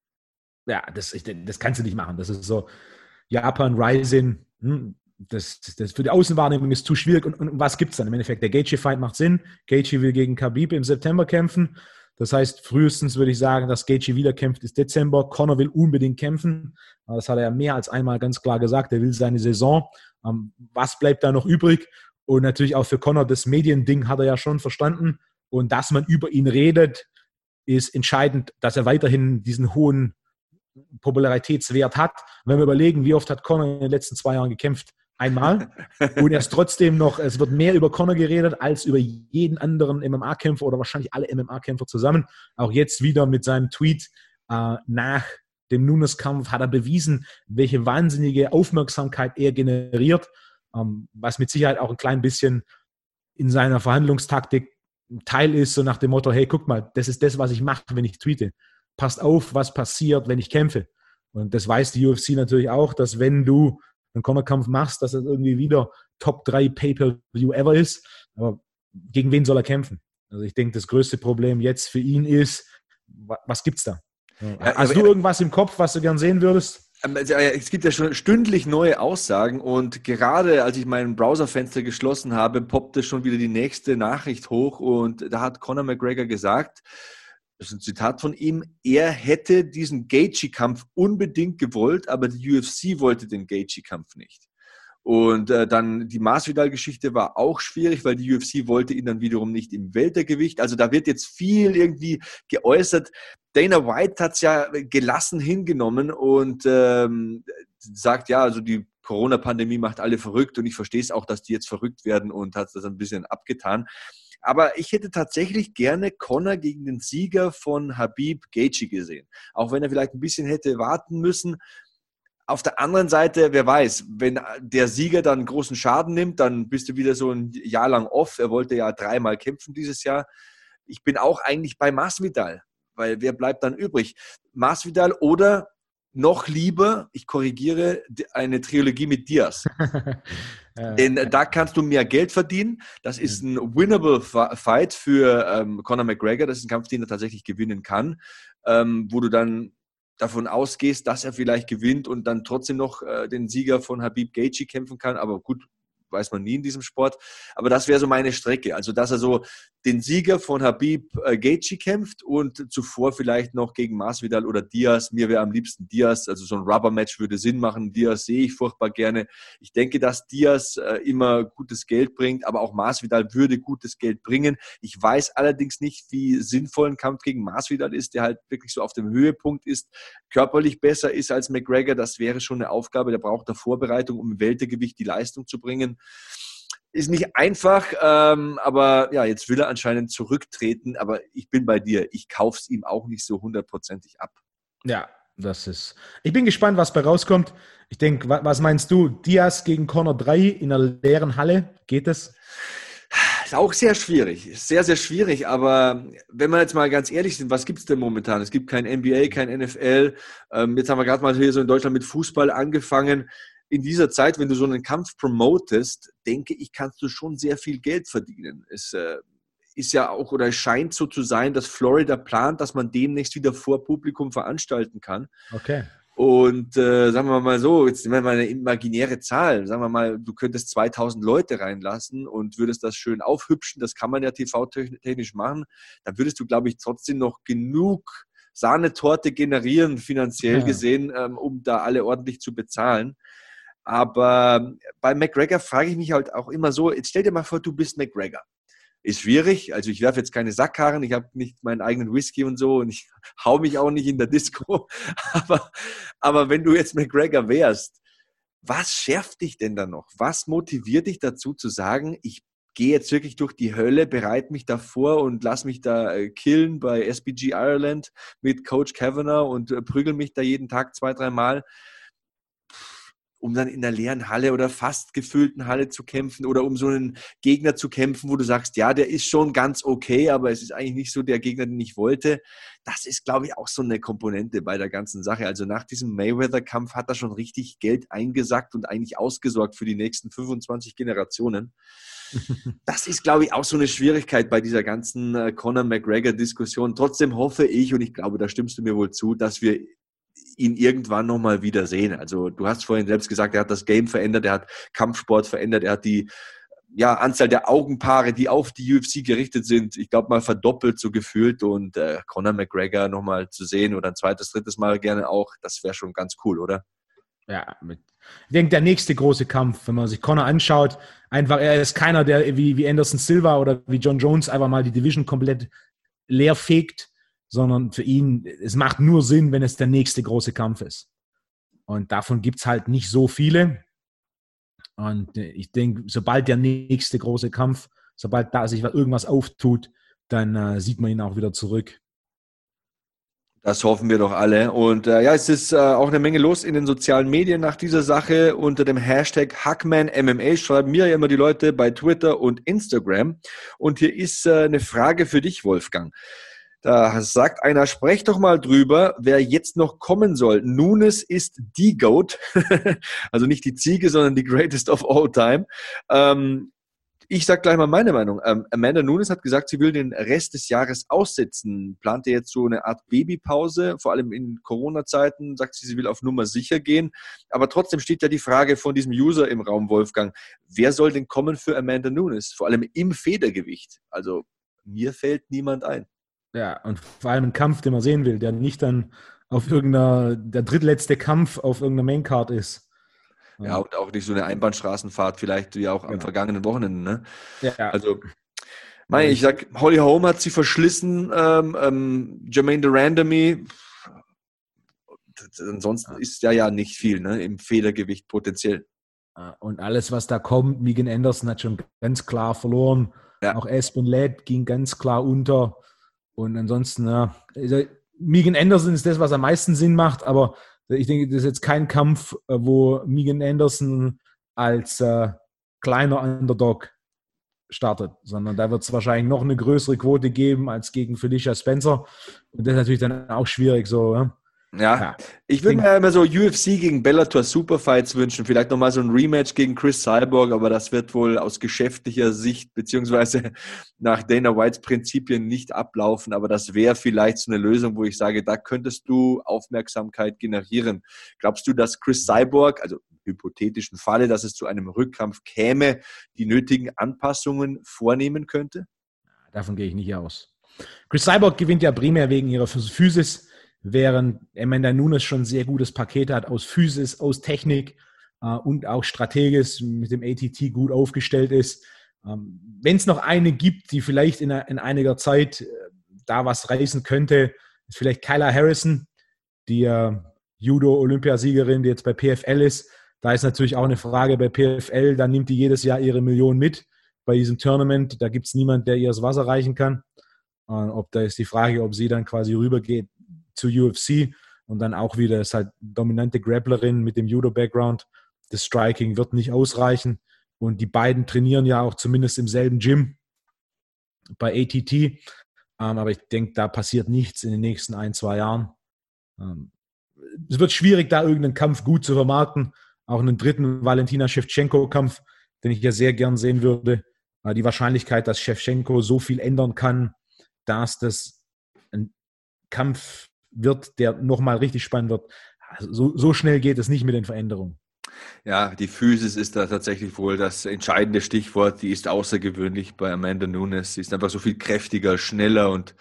Ja, das, das kannst du nicht machen. Das ist so Japan Rising. Hm, das, das für die Außenwahrnehmung ist zu schwierig. Und, und was gibt es dann? Im Endeffekt, der Gaethje-Fight macht Sinn. Gaethje will gegen Khabib im September kämpfen. Das heißt, frühestens würde ich sagen, dass Gaethje wieder kämpft, ist Dezember. Conor will unbedingt kämpfen. Das hat er ja mehr als einmal ganz klar gesagt. Er will seine Saison. Ähm, was bleibt da noch übrig? Und natürlich auch für Conor, das Mediending hat er ja schon verstanden. Und dass man über ihn redet, ist entscheidend, dass er weiterhin diesen hohen Popularitätswert hat. wenn wir überlegen, wie oft hat Conor in den letzten zwei Jahren gekämpft, einmal. Und er ist trotzdem noch, es wird mehr über Conor geredet als über jeden anderen MMA-Kämpfer oder wahrscheinlich alle MMA-Kämpfer zusammen. Auch jetzt wieder mit seinem Tweet äh, nach dem Nunes-Kampf hat er bewiesen, welche wahnsinnige Aufmerksamkeit er generiert, ähm, was mit Sicherheit auch ein klein bisschen in seiner Verhandlungstaktik Teil ist, so nach dem Motto, hey, guck mal, das ist das, was ich mache, wenn ich tweete. Passt auf, was passiert, wenn ich kämpfe. Und das weiß die UFC natürlich auch, dass wenn du einen Cornerkampf machst, dass es irgendwie wieder Top 3 Pay-Per-View ever ist. Aber gegen wen soll er kämpfen? Also ich denke, das größte Problem jetzt für ihn ist, was gibt's da? Ja, Hast du irgendwas im Kopf, was du gern sehen würdest?
Ähm, also, es gibt ja schon stündlich neue Aussagen und gerade als ich mein Browserfenster geschlossen habe, poppte schon wieder die nächste Nachricht hoch und da hat Conor McGregor gesagt, das ist ein Zitat von ihm, er hätte diesen Gaethje-Kampf unbedingt gewollt, aber die UFC wollte den Gaethje-Kampf nicht. Und äh, dann die Masvidal-Geschichte war auch schwierig, weil die UFC wollte ihn dann wiederum nicht im Weltergewicht. Also da wird jetzt viel irgendwie geäußert. Dana White hat es ja gelassen hingenommen und ähm, sagt, ja, also die Corona-Pandemie macht alle verrückt und ich verstehe es auch, dass die jetzt verrückt werden und hat das ein bisschen abgetan. Aber ich hätte tatsächlich gerne Connor gegen den Sieger von Habib Gaethje gesehen. Auch wenn er vielleicht ein bisschen hätte warten müssen. Auf der anderen Seite, wer weiß, wenn der Sieger dann großen Schaden nimmt, dann bist du wieder so ein Jahr lang off. Er wollte ja dreimal kämpfen dieses Jahr. Ich bin auch eigentlich bei Masvidal, weil wer bleibt dann übrig? Masvidal oder noch lieber, ich korrigiere, eine Trilogie mit Diaz. Denn da kannst du mehr Geld verdienen. Das ist ein winnable Fight für ähm, Conor McGregor. Das ist ein Kampf, den er tatsächlich gewinnen kann, ähm, wo du dann davon ausgehst, dass er vielleicht gewinnt und dann trotzdem noch äh, den Sieger von Habib Gaethje kämpfen kann. Aber gut, weiß man nie in diesem Sport. Aber das wäre so meine Strecke. Also, dass er so den Sieger von Habib äh, Gaethje kämpft und zuvor vielleicht noch gegen Masvidal oder Diaz. Mir wäre am liebsten Diaz. Also, so ein Rubber-Match würde Sinn machen. Diaz sehe ich furchtbar gerne. Ich denke, dass Diaz äh, immer gutes Geld bringt, aber auch Masvidal würde gutes Geld bringen. Ich weiß allerdings nicht, wie sinnvoll ein Kampf gegen Masvidal ist, der halt wirklich so auf dem Höhepunkt ist, körperlich besser ist als McGregor. Das wäre schon eine Aufgabe. Der braucht da Vorbereitung, um im Weltergewicht die Leistung zu bringen. Ist nicht einfach, ähm, aber ja, jetzt will er anscheinend zurücktreten. Aber ich bin bei dir. Ich kaufe es ihm auch nicht so hundertprozentig ab.
Ja, das ist. Ich bin gespannt, was bei rauskommt. Ich denke, was meinst du? Diaz gegen Corner 3 in einer leeren Halle? Geht es?
Ist auch sehr schwierig. Sehr, sehr schwierig. Aber wenn wir jetzt mal ganz ehrlich sind, was gibt es denn momentan? Es gibt kein NBA, kein NFL. Ähm, jetzt haben wir gerade mal hier so in Deutschland mit Fußball angefangen in dieser Zeit, wenn du so einen Kampf promotest, denke ich, kannst du schon sehr viel Geld verdienen. Es äh, ist ja auch oder es scheint so zu sein, dass Florida plant, dass man demnächst wieder vor Publikum veranstalten kann.
Okay.
Und äh, sagen wir mal so, jetzt nehmen wir mal eine imaginäre Zahl. Sagen wir mal, du könntest 2000 Leute reinlassen und würdest das schön aufhübschen. Das kann man ja TV-technisch machen. Dann würdest du, glaube ich, trotzdem noch genug Sahnetorte generieren, finanziell ja. gesehen, ähm, um da alle ordentlich zu bezahlen. Aber bei McGregor frage ich mich halt auch immer so, jetzt stell dir mal vor, du bist McGregor. Ist schwierig, also ich werfe jetzt keine Sackkarren, ich habe nicht meinen eigenen Whisky und so und ich hau mich auch nicht in der Disco. Aber, aber wenn du jetzt McGregor wärst, was schärft dich denn da noch? Was motiviert dich dazu zu sagen, ich gehe jetzt wirklich durch die Hölle, bereite mich davor und lass mich da äh, killen bei SBG Ireland mit Coach Kavanagh und äh, prügel mich da jeden Tag zwei, dreimal um dann in der leeren Halle oder fast gefüllten Halle zu kämpfen oder um so einen Gegner zu kämpfen, wo du sagst, ja, der ist schon ganz okay, aber es ist eigentlich nicht so der Gegner, den ich wollte. Das ist, glaube ich, auch so eine Komponente bei der ganzen Sache. Also nach diesem Mayweather-Kampf hat er schon richtig Geld eingesackt und eigentlich ausgesorgt für die nächsten 25 Generationen. Das ist, glaube ich, auch so eine Schwierigkeit bei dieser ganzen äh, Conor McGregor-Diskussion. Trotzdem hoffe ich, und ich glaube, da stimmst du mir wohl zu, dass wir ihn irgendwann nochmal wieder sehen. Also du hast vorhin selbst gesagt, er hat das Game verändert, er hat Kampfsport verändert, er hat die ja, Anzahl der Augenpaare, die auf die UFC gerichtet sind, ich glaube mal verdoppelt so gefühlt und äh, Conor McGregor nochmal zu sehen oder ein zweites, drittes Mal gerne auch, das wäre schon ganz cool, oder?
Ja, mit, ich denke, der nächste große Kampf, wenn man sich Conor anschaut, einfach, er ist keiner, der wie, wie Anderson Silva oder wie John Jones einfach mal die Division komplett leer fegt, sondern für ihn, es macht nur Sinn, wenn es der nächste große Kampf ist. Und davon gibt es halt nicht so viele. Und äh, ich denke, sobald der nächste große Kampf, sobald da sich irgendwas auftut, dann äh, sieht man ihn auch wieder zurück.
Das hoffen wir doch alle. Und äh, ja, es ist äh, auch eine Menge los in den sozialen Medien nach dieser Sache. Unter dem Hashtag HackmanMMA schreiben mir ja immer die Leute bei Twitter und Instagram. Und hier ist äh, eine Frage für dich, Wolfgang. Da sagt einer, sprech doch mal drüber, wer jetzt noch kommen soll. Nunes ist die Goat, also nicht die Ziege, sondern die greatest of all time. Ähm, ich sage gleich mal meine Meinung. Ähm, Amanda Nunes hat gesagt, sie will den Rest des Jahres aussitzen. Plante jetzt so eine Art Babypause, vor allem in Corona-Zeiten, sagt sie, sie will auf Nummer sicher gehen. Aber trotzdem steht ja die Frage von diesem User im Raum, Wolfgang. Wer soll denn kommen für Amanda Nunes? Vor allem im Federgewicht. Also mir fällt niemand ein.
Ja, und vor allem ein Kampf, den man sehen will, der nicht dann auf irgendeiner, der drittletzte Kampf auf irgendeiner Maincard ist.
Ja, und auch nicht so eine Einbahnstraßenfahrt, vielleicht wie auch am genau. vergangenen Wochenende. Ne? Ja. Also, mein, ich sag, Holly Holm hat sie verschlissen, ähm, ähm, Jermaine Durandamy, ansonsten ist ja ja nicht viel ne, im Federgewicht potenziell.
Und alles, was da kommt, Megan Anderson hat schon ganz klar verloren. Ja. Auch Aspen Ladd ging ganz klar unter. Und ansonsten, ja, also Megan Anderson ist das, was am meisten Sinn macht, aber ich denke, das ist jetzt kein Kampf, äh, wo Megan Anderson als äh, kleiner Underdog startet, sondern da wird es wahrscheinlich noch eine größere Quote geben als gegen Felicia Spencer. Und das ist natürlich dann auch schwierig so. Ja?
Ja, ja. ich würde mir immer so UFC gegen Bellator Superfights wünschen. Vielleicht nochmal so ein Rematch gegen Chris Cyborg, aber das wird wohl aus geschäftlicher Sicht beziehungsweise nach Dana Whites Prinzipien nicht ablaufen. Aber das wäre vielleicht so eine Lösung, wo ich sage, da könntest du Aufmerksamkeit generieren. Glaubst du, dass Chris Cyborg, also im hypothetischen Falle, dass es zu einem Rückkampf käme, die nötigen Anpassungen vornehmen könnte?
Davon gehe ich nicht aus. Chris Cyborg gewinnt ja primär wegen ihrer Physis während Amanda Nunes schon ein sehr gutes Paket hat aus Physis, aus Technik äh, und auch strategisch mit dem ATT gut aufgestellt ist. Ähm, Wenn es noch eine gibt, die vielleicht in, in einiger Zeit äh, da was reißen könnte, ist vielleicht Kyla Harrison, die äh, Judo-Olympiasiegerin, die jetzt bei PFL ist. Da ist natürlich auch eine Frage bei PFL, da nimmt die jedes Jahr ihre Million mit bei diesem Tournament. Da gibt es niemand, der ihr das Wasser reichen kann. Äh, ob da ist die Frage, ob sie dann quasi rübergeht zu UFC und dann auch wieder ist halt dominante Grapplerin mit dem Judo-Background. Das Striking wird nicht ausreichen und die beiden trainieren ja auch zumindest im selben Gym bei ATT. Ähm, aber ich denke, da passiert nichts in den nächsten ein, zwei Jahren. Ähm, es wird schwierig, da irgendeinen Kampf gut zu vermarkten. Auch einen dritten Valentina Shevchenko-Kampf, den ich ja sehr gern sehen würde. Äh, die Wahrscheinlichkeit, dass Shevchenko so viel ändern kann, dass das ein Kampf wird, der nochmal richtig spannend wird. So, so schnell geht es nicht mit den Veränderungen.
Ja, die Physis ist da tatsächlich wohl das entscheidende Stichwort. Die ist außergewöhnlich bei Amanda Nunes. Sie ist einfach so viel kräftiger, schneller und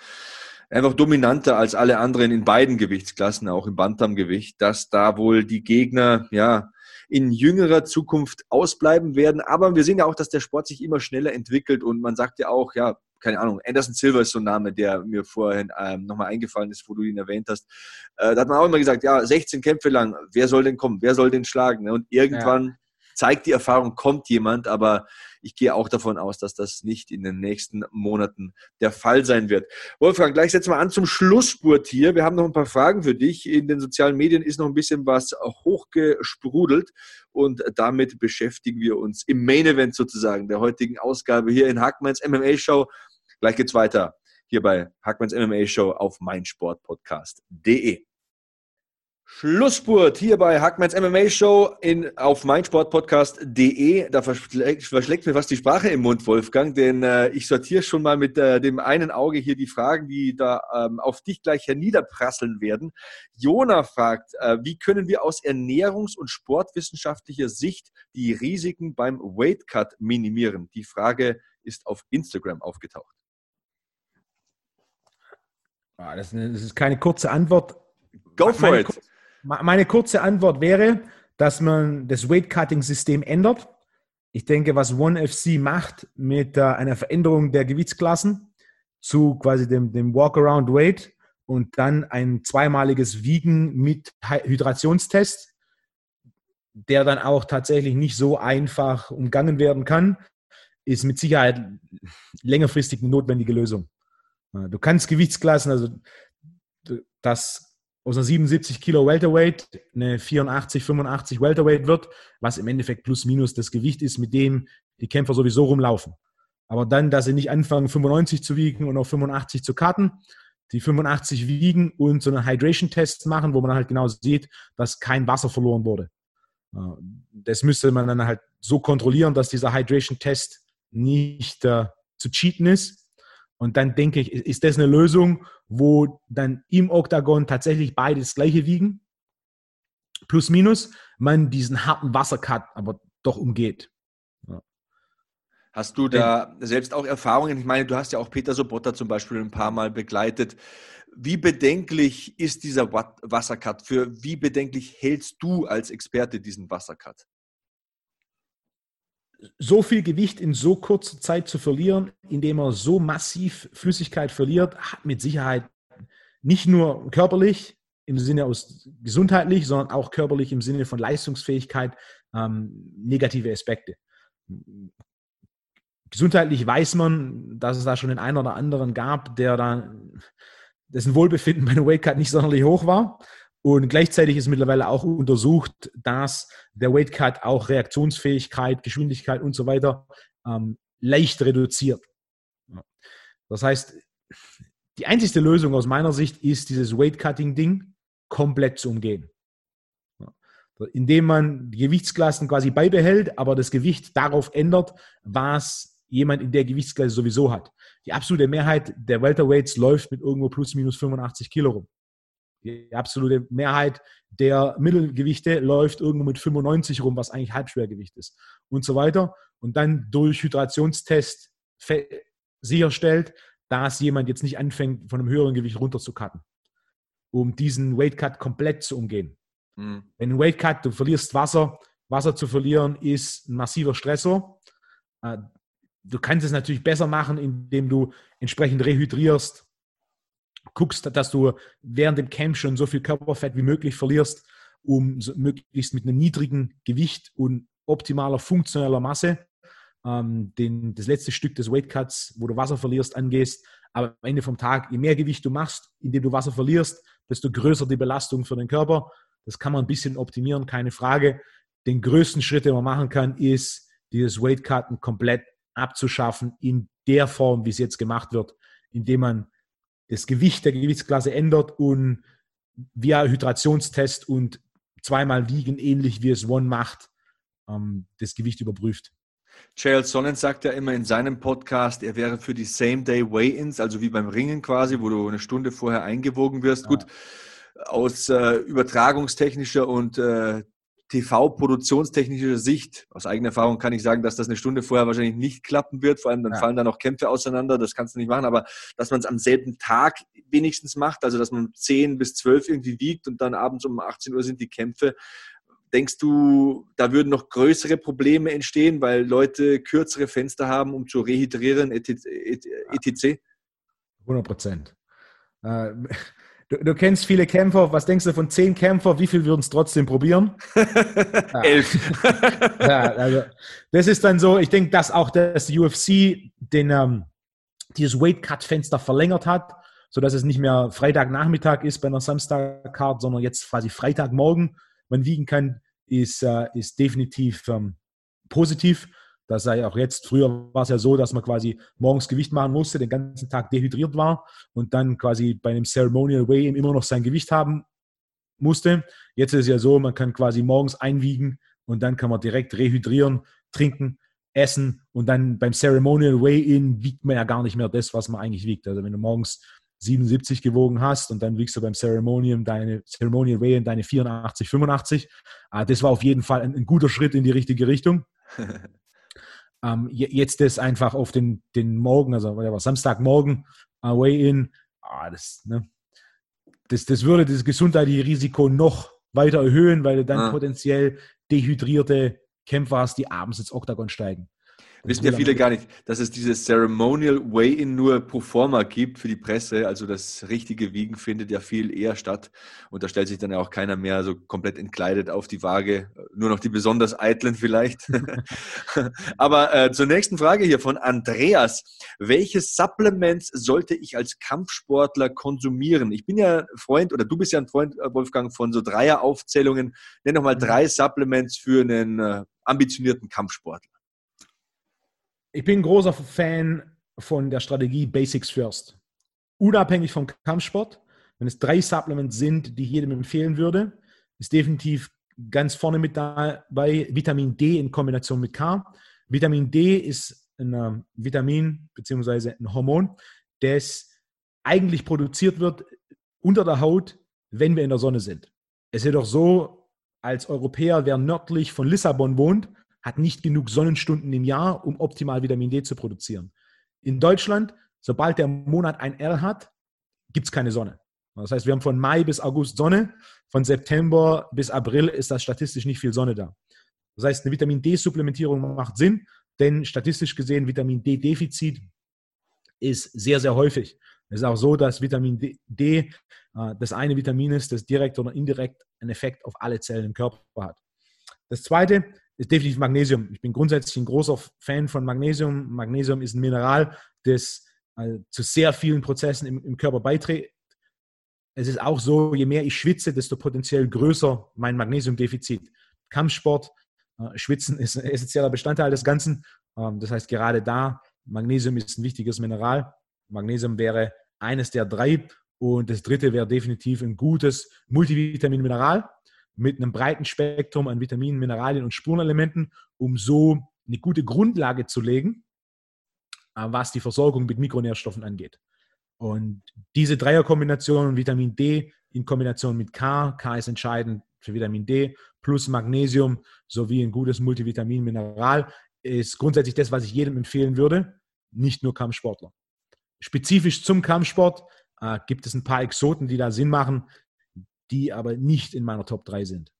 einfach dominanter als alle anderen in beiden Gewichtsklassen, auch im Bantamgewicht, dass da wohl die Gegner, ja, in jüngerer Zukunft ausbleiben werden. Aber wir sehen ja auch, dass der Sport sich immer schneller entwickelt und man sagt ja auch, ja, keine Ahnung, Anderson Silver ist so ein Name, der mir vorhin ähm, nochmal eingefallen ist, wo du ihn erwähnt hast. Äh, da hat man auch immer gesagt, ja, 16 Kämpfe lang, wer soll denn kommen, wer soll den schlagen? Ne? Und irgendwann, ja. zeigt die Erfahrung, kommt jemand, aber ich gehe auch davon aus, dass das nicht in den nächsten Monaten der Fall sein wird. Wolfgang, gleich setzen wir an zum Schlussspurt hier. Wir haben noch ein paar Fragen für dich. In den sozialen Medien ist noch ein bisschen was hochgesprudelt und damit beschäftigen wir uns im Main Event sozusagen der heutigen Ausgabe hier in Hackmanns MMA Show. Gleich geht's weiter hier bei Hackmanns MMA Show auf meinsportpodcast.de. Schlussspurt hier bei Hackmans MMA Show in, auf meinsportpodcast.de. Da verschlägt, verschlägt, mir fast die Sprache im Mund, Wolfgang, denn äh, ich sortiere schon mal mit äh, dem einen Auge hier die Fragen, die da ähm, auf dich gleich herniederprasseln werden. Jona fragt, äh, wie können wir aus ernährungs- und sportwissenschaftlicher Sicht die Risiken beim Weight Cut minimieren? Die Frage ist auf Instagram aufgetaucht.
Ah, das ist keine kurze Antwort.
Go for it.
Meine kurze Antwort wäre, dass man das Weight-Cutting-System ändert. Ich denke, was One FC macht mit äh, einer Veränderung der Gewichtsklassen zu quasi dem, dem Walk-Around-Weight und dann ein zweimaliges Wiegen mit Hydrationstest, der dann auch tatsächlich nicht so einfach umgangen werden kann, ist mit Sicherheit längerfristig eine notwendige Lösung. Du kannst Gewichtsklassen, also das aus einer 77 Kilo Welterweight eine 84, 85 Welterweight wird, was im Endeffekt plus minus das Gewicht ist, mit dem die Kämpfer sowieso rumlaufen. Aber dann, dass sie nicht anfangen, 95 zu wiegen und auf 85 zu karten, die 85 wiegen und so einen Hydration-Test machen, wo man halt genau sieht, dass kein Wasser verloren wurde. Das müsste man dann halt so kontrollieren, dass dieser Hydration-Test nicht äh, zu cheaten ist und dann denke ich, ist das eine Lösung, wo dann im Oktagon tatsächlich beide das gleiche wiegen, plus minus, man diesen harten Wassercut aber doch umgeht. Ja.
Hast du da selbst auch Erfahrungen? Ich meine, du hast ja auch Peter Sobotta zum Beispiel ein paar Mal begleitet. Wie bedenklich ist dieser Wassercut? Für wie bedenklich hältst du als Experte diesen Wassercut?
So viel Gewicht in so kurzer Zeit zu verlieren, indem er so massiv Flüssigkeit verliert, hat mit Sicherheit nicht nur körperlich im Sinne aus gesundheitlich, sondern auch körperlich im Sinne von Leistungsfähigkeit ähm, negative Aspekte. Gesundheitlich weiß man, dass es da schon den einen oder anderen gab, der da dessen Wohlbefinden bei einem Weightcut nicht sonderlich hoch war. Und gleichzeitig ist mittlerweile auch untersucht, dass der Weight Cut auch Reaktionsfähigkeit, Geschwindigkeit und so weiter ähm, leicht reduziert. Das heißt, die einzigste Lösung aus meiner Sicht ist, dieses Weight Cutting Ding komplett zu umgehen. Indem man die Gewichtsklassen quasi beibehält, aber das Gewicht darauf ändert, was jemand in der Gewichtsklasse sowieso hat. Die absolute Mehrheit der Welterweights läuft mit irgendwo plus minus 85 Kilo rum. Die absolute Mehrheit der Mittelgewichte läuft irgendwo mit 95 rum, was eigentlich Halbschwergewicht ist und so weiter. Und dann durch Hydrationstest sicherstellt, dass jemand jetzt nicht anfängt, von einem höheren Gewicht runter zu cutten, um diesen Weight Cut komplett zu umgehen. Mhm. Wenn ein Weight Cut, du verlierst Wasser, Wasser zu verlieren ist ein massiver Stressor. Äh, du kannst es natürlich besser machen, indem du entsprechend rehydrierst, guckst, dass du während dem Camp schon so viel Körperfett wie möglich verlierst, um möglichst mit einem niedrigen Gewicht und optimaler funktioneller Masse ähm, den, das letzte Stück des Weight Cuts, wo du Wasser verlierst, angehst. Aber am Ende vom Tag, je mehr Gewicht du machst, indem du Wasser verlierst, desto größer die Belastung für den Körper. Das kann man ein bisschen optimieren, keine Frage. Den größten Schritt, den man machen kann, ist, dieses Weight Cutten komplett abzuschaffen in der Form, wie es jetzt gemacht wird, indem man das Gewicht der Gewichtsklasse ändert und via Hydrationstest und zweimal wiegen, ähnlich wie es One macht, ähm, das Gewicht überprüft.
Charles Sonnen sagt ja immer in seinem Podcast, er wäre für die Same-Day Weigh-Ins, also wie beim Ringen quasi, wo du eine Stunde vorher eingewogen wirst. Ja. Gut, aus äh, übertragungstechnischer und äh, TV-produktionstechnischer Sicht, aus eigener Erfahrung kann ich sagen, dass das eine Stunde vorher wahrscheinlich nicht klappen wird. Vor allem dann ja. fallen da noch Kämpfe auseinander, das kannst du nicht machen. Aber dass man es am selben Tag wenigstens macht, also dass man 10 bis 12 irgendwie wiegt und dann abends um 18 Uhr sind die Kämpfe. Denkst du, da würden noch größere Probleme entstehen, weil Leute kürzere Fenster haben, um zu rehydrieren, etc.?
100 Prozent. Äh, du, du, kennst viele Kämpfer. Was denkst du von zehn Kämpfer? Wie viel würden es trotzdem probieren?
Elf.
ja, also, das ist dann so, ich denke, dass auch das UFC den, ähm, dieses Weight-Cut-Fenster verlängert hat, sodass es nicht mehr Freitagnachmittag ist bei einer Samstag-Card, sondern jetzt quasi Freitagmorgen man wiegen kann, ist, äh, ist definitiv ähm, positiv. Das sei auch jetzt, früher war es ja so, dass man quasi morgens Gewicht machen musste, den ganzen Tag dehydriert war und dann quasi bei einem Ceremonial Way immer noch sein Gewicht haben musste. Jetzt ist es ja so, man kann quasi morgens einwiegen und dann kann man direkt rehydrieren, trinken, essen und dann beim Ceremonial Weigh-In wiegt man ja gar nicht mehr das, was man eigentlich wiegt. Also wenn du morgens 77 gewogen hast und dann wiegst du beim Ceremonial deine Ceremonial Weigh-In deine 84, 85. Ah, das war auf jeden Fall ein, ein guter Schritt in die richtige Richtung. Ähm, jetzt das einfach auf den, den Morgen, also war Samstagmorgen, uh, Way-In, ah, das, ne, das, das würde das gesundheitliche Risiko noch weiter erhöhen, weil du dann ah. potenziell dehydrierte Kämpfer hast, die abends ins Oktagon steigen.
Wissen ja viele gar nicht, dass es dieses Ceremonial Weigh-In nur pro forma gibt für die Presse. Also das richtige Wiegen findet ja viel eher statt. Und da stellt sich dann ja auch keiner mehr so komplett entkleidet auf die Waage. Nur noch die besonders eitlen vielleicht. Aber äh, zur nächsten Frage hier von Andreas. Welche Supplements sollte ich als Kampfsportler konsumieren? Ich bin ja Freund, oder du bist ja ein Freund, äh, Wolfgang, von so Dreieraufzählungen. Nenn doch mal mhm. drei Supplements für einen äh, ambitionierten Kampfsportler
ich bin großer Fan von der Strategie Basics First. Unabhängig vom Kampfsport, wenn es drei Supplements sind, die ich jedem empfehlen würde, ist definitiv ganz vorne mit dabei Vitamin D in Kombination mit K. Vitamin D ist ein Vitamin bzw. ein Hormon, das eigentlich produziert wird unter der Haut, wenn wir in der Sonne sind. Es ist jedoch so, als Europäer, wer nördlich von Lissabon wohnt, hat nicht genug Sonnenstunden im Jahr, um optimal Vitamin D zu produzieren. In Deutschland, sobald der Monat ein L hat, gibt es keine Sonne. Das heißt, wir haben von Mai bis August Sonne, von September bis April ist das statistisch nicht viel Sonne da. Das heißt, eine Vitamin D-Supplementierung macht Sinn, denn statistisch gesehen Vitamin D-Defizit ist sehr, sehr häufig. Es ist auch so, dass Vitamin D, D äh, das eine Vitamin ist, das direkt oder indirekt einen Effekt auf alle Zellen im Körper hat. Das zweite ist definitiv Magnesium. Ich bin grundsätzlich ein großer Fan von Magnesium. Magnesium ist ein Mineral, das äh, zu sehr vielen Prozessen im, im Körper beiträgt. Es ist auch so, je mehr ich schwitze, desto potenziell größer mein Magnesiumdefizit. Kampfsport, äh, Schwitzen ist ein essentieller Bestandteil des Ganzen. Ähm, das heißt, gerade da, Magnesium ist ein wichtiges Mineral. Magnesium wäre eines der drei. Und das dritte wäre definitiv ein gutes Multivitamin-Mineral mit einem breiten Spektrum an Vitaminen, Mineralien und Spurenelementen, um so eine gute Grundlage zu legen, äh, was die Versorgung mit Mikronährstoffen angeht. Und diese Dreierkombination Vitamin D in Kombination mit K, K ist entscheidend für Vitamin D, plus Magnesium sowie ein gutes Multivitamin-Mineral, ist grundsätzlich das, was ich jedem empfehlen würde, nicht nur Kampfsportler. Spezifisch zum Kampfsport äh, gibt es ein paar Exoten, die da Sinn machen die aber nicht in meiner Top 3 sind.